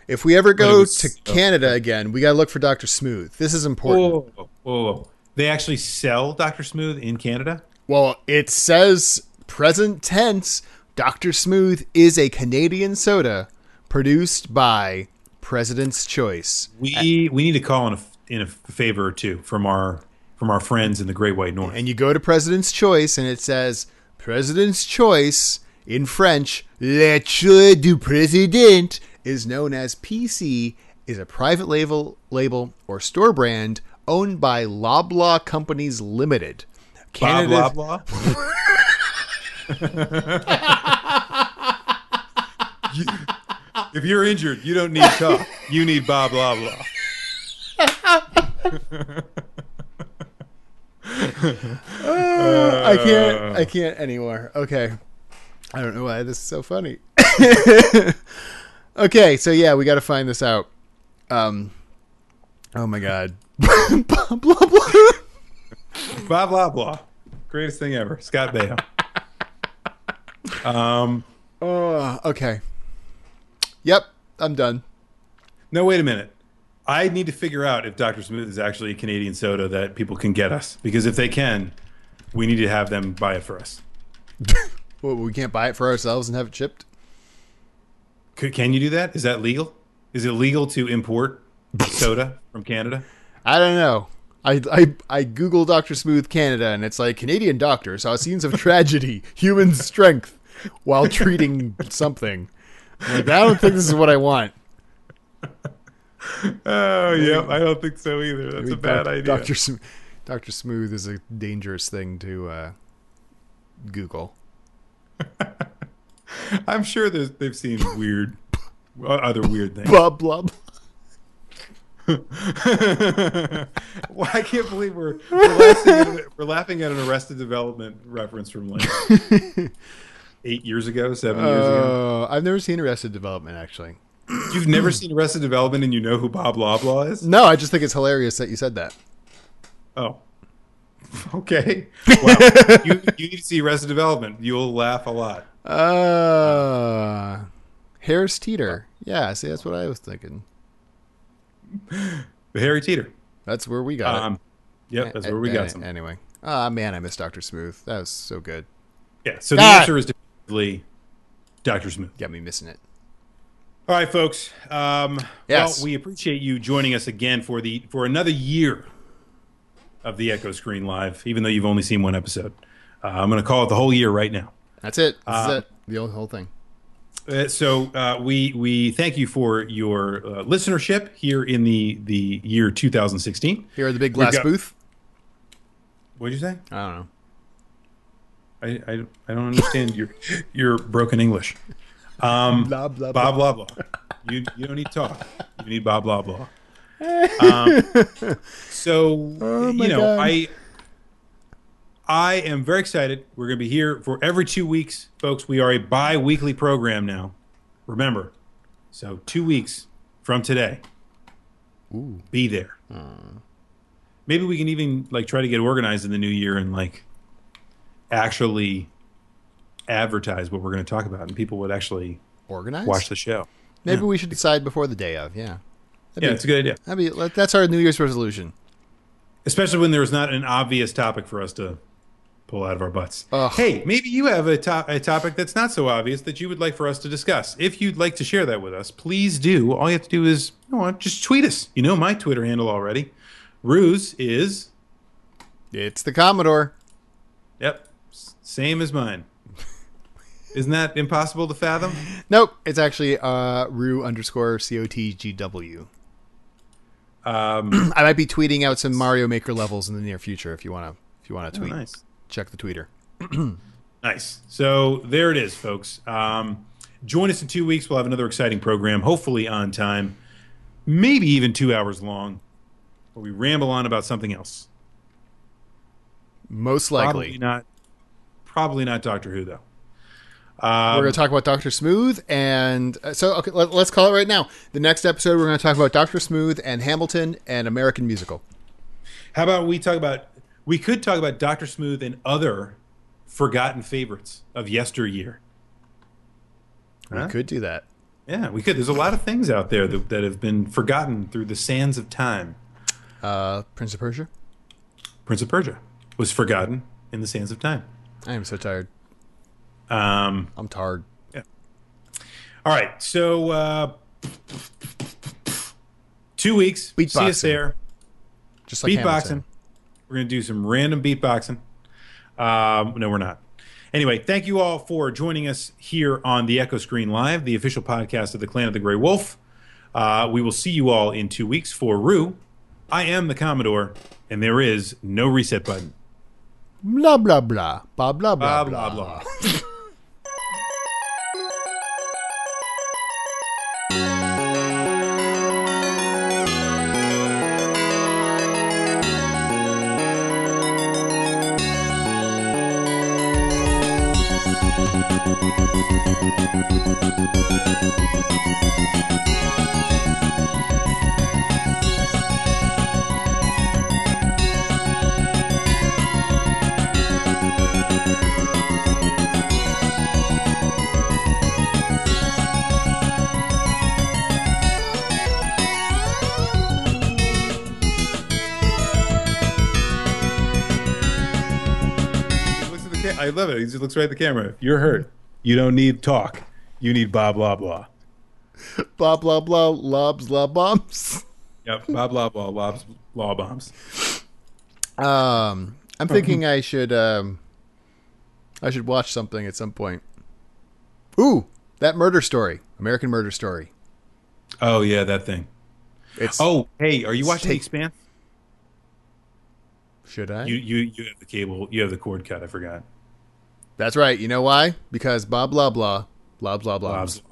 If we ever go was to Canada again, we gotta look for Doctor Smooth. This is important. Whoa, whoa, whoa, whoa. They actually sell Dr. Smooth in Canada? Well, it says present tense. Doctor Smooth is a Canadian soda produced by President's Choice. We we need to call in a, in a favor or two from our from our friends in the Great White North. and you go to President's Choice, and it says President's Choice in French. Le choix du président is known as PC. Is a private label, label or store brand owned by Loblaw Companies Limited. Bob Canada, blah *laughs* You- if you're injured, you don't need talk. You need blah blah blah. I can't. I can't anymore. Okay. I don't know why this is so funny. *laughs* okay, so yeah, we got to find this out. Um. Oh my god. blah blah blah. Blah blah blah. Greatest thing ever. Scott Baio. Um. Oh, okay. Yep, I'm done. No, wait a minute. I need to figure out if Dr. Smooth is actually a Canadian soda that people can get us. Because if they can, we need to have them buy it for us. *laughs* Well, we can't buy it for ourselves and have it shipped. C- Can you do that? Is that legal? Is it legal to import soda from Canada? I don't know. I, I I Google Doctor Smooth Canada and it's like Canadian doctor saw scenes of tragedy, *laughs* human strength, while treating something. I'm like I don't think this is what I want. *laughs* Oh, yeah. I don't think so either. That's a bad Doc- idea. Doctor Sm- Doctor Smooth is a dangerous thing to uh, Google. *laughs* I'm sure they've seen weird, other weird things. Blah blah. blah. *laughs* well, I can't believe we're we're laughing, at, we're laughing at an Arrested Development reference from like *laughs* eight years ago, seven years ago. Uh, I've never seen Arrested Development actually. You've never seen Arrested Development, and you know who Bob Loblaw is? No, I just think it's hilarious that you said that. Oh, *laughs* okay. Well, you you need to see Arrested Development. You'll laugh a lot. Uh, Harris Teeter. Yeah, see, that's what I was thinking. The Harry Teeter. That's where we got Um, yep, that's where we got some. Anyway. Ah, man, I miss Doctor Smooth. That was so good. Yeah. So the God. answer is definitely Doctor Smooth. Got me missing it. All right, folks. Um, Yes. Well, we appreciate you joining us again for the for another year of the Echo Screen Live. Even though you've only seen one episode, uh, I'm going to call it the whole year right now. That's it. This Uh, it. The whole- whole thing. Uh, so uh, we we thank you for your uh, listenership here in the the year 2016. Here at the big glass got- booth. What did you say? I don't know. I I, I don't understand your your broken English. Um, Blah, blah, Bob blah blah. You you don't need to talk. You need blah blah blah. *laughs* Um, so Oh you know God. I I am very excited. We're going to be here for every two weeks, folks. We are a bi-weekly program now. Remember, so two weeks from today, Ooh. be there. Maybe we can even like try to get organized in the new year and like actually advertise what we're going to talk about, and people would actually organize watch the show. Maybe we should decide before the day of. Yeah. That'd Yeah, be- it's a good idea. That'd be, that's our New Year's resolution. especially when there's not an obvious topic for us to pull out of our butts. Ugh. Hey, maybe you have a, to- a topic that's not so obvious that you would like for us to discuss. If you'd like to share that with us, please do. All you have to do is you know, just tweet us. You know my Twitter handle already. Ruse is It's the Commodore. yep, same as mine. *laughs* Isn't that impossible to fathom? Nope, it's actually uh, Rue underscore C O T G W. Um, *clears throat* I might be tweeting out some Mario Maker levels in the near future if you want to. If you want to tweet, Oh, nice. Check the tweeter. *clears throat* Nice. So there it is, folks. Um, join us in two weeks. We'll have another exciting program, hopefully on time, maybe even two hours long, where we ramble on about something else. Most Probably likely, not. Probably not Doctor Who though. we're Um, going to talk about Doctor Smooth, and uh, so okay, let, let's call it right now. The next episode, we're going to talk about Doctor Smooth and Hamilton and American Musical. how about we talk about? We could talk about Doctor Smooth and other forgotten favorites of yesteryear. Huh? We could do that. Yeah, we could. There's a lot of things out there that, that have been forgotten through the sands of time. Uh, Prince of Persia. Prince of Persia was forgotten in the sands of time. I am so tired. Um, I'm tired. all right, so uh, two weeks. See us Beatboxing. there. Just like beatboxing. Hamilton. We're gonna do some random beatboxing. Um, no, we're not. Anyway, thank you all for joining us here on the Echo Screen Live, the official podcast of the Clan of the Grey Wolf. Uh, we will see you all in two weeks for Rue. I am the Commodore, and there is no reset button. Blah blah blah. Blah blah blah Blah blah. blah *laughs* I love it. He just looks right at the camera. You're hurt, you don't need talk. You need blah blah blah. Blah blah blah. Lobs blah bombs. Yep, blah blah blah lobs, law bombs. Um, I'm thinking I should um, I should watch something at some point. Ooh, that murder story, American Murder Story. Oh yeah, that thing. It's Oh hey, are you watching The Take- Expanse? should I? You you you have the cable. You have the cord cut. I forgot. That's right. You know why? Because blah blah blah, blah blah blah. Bob's.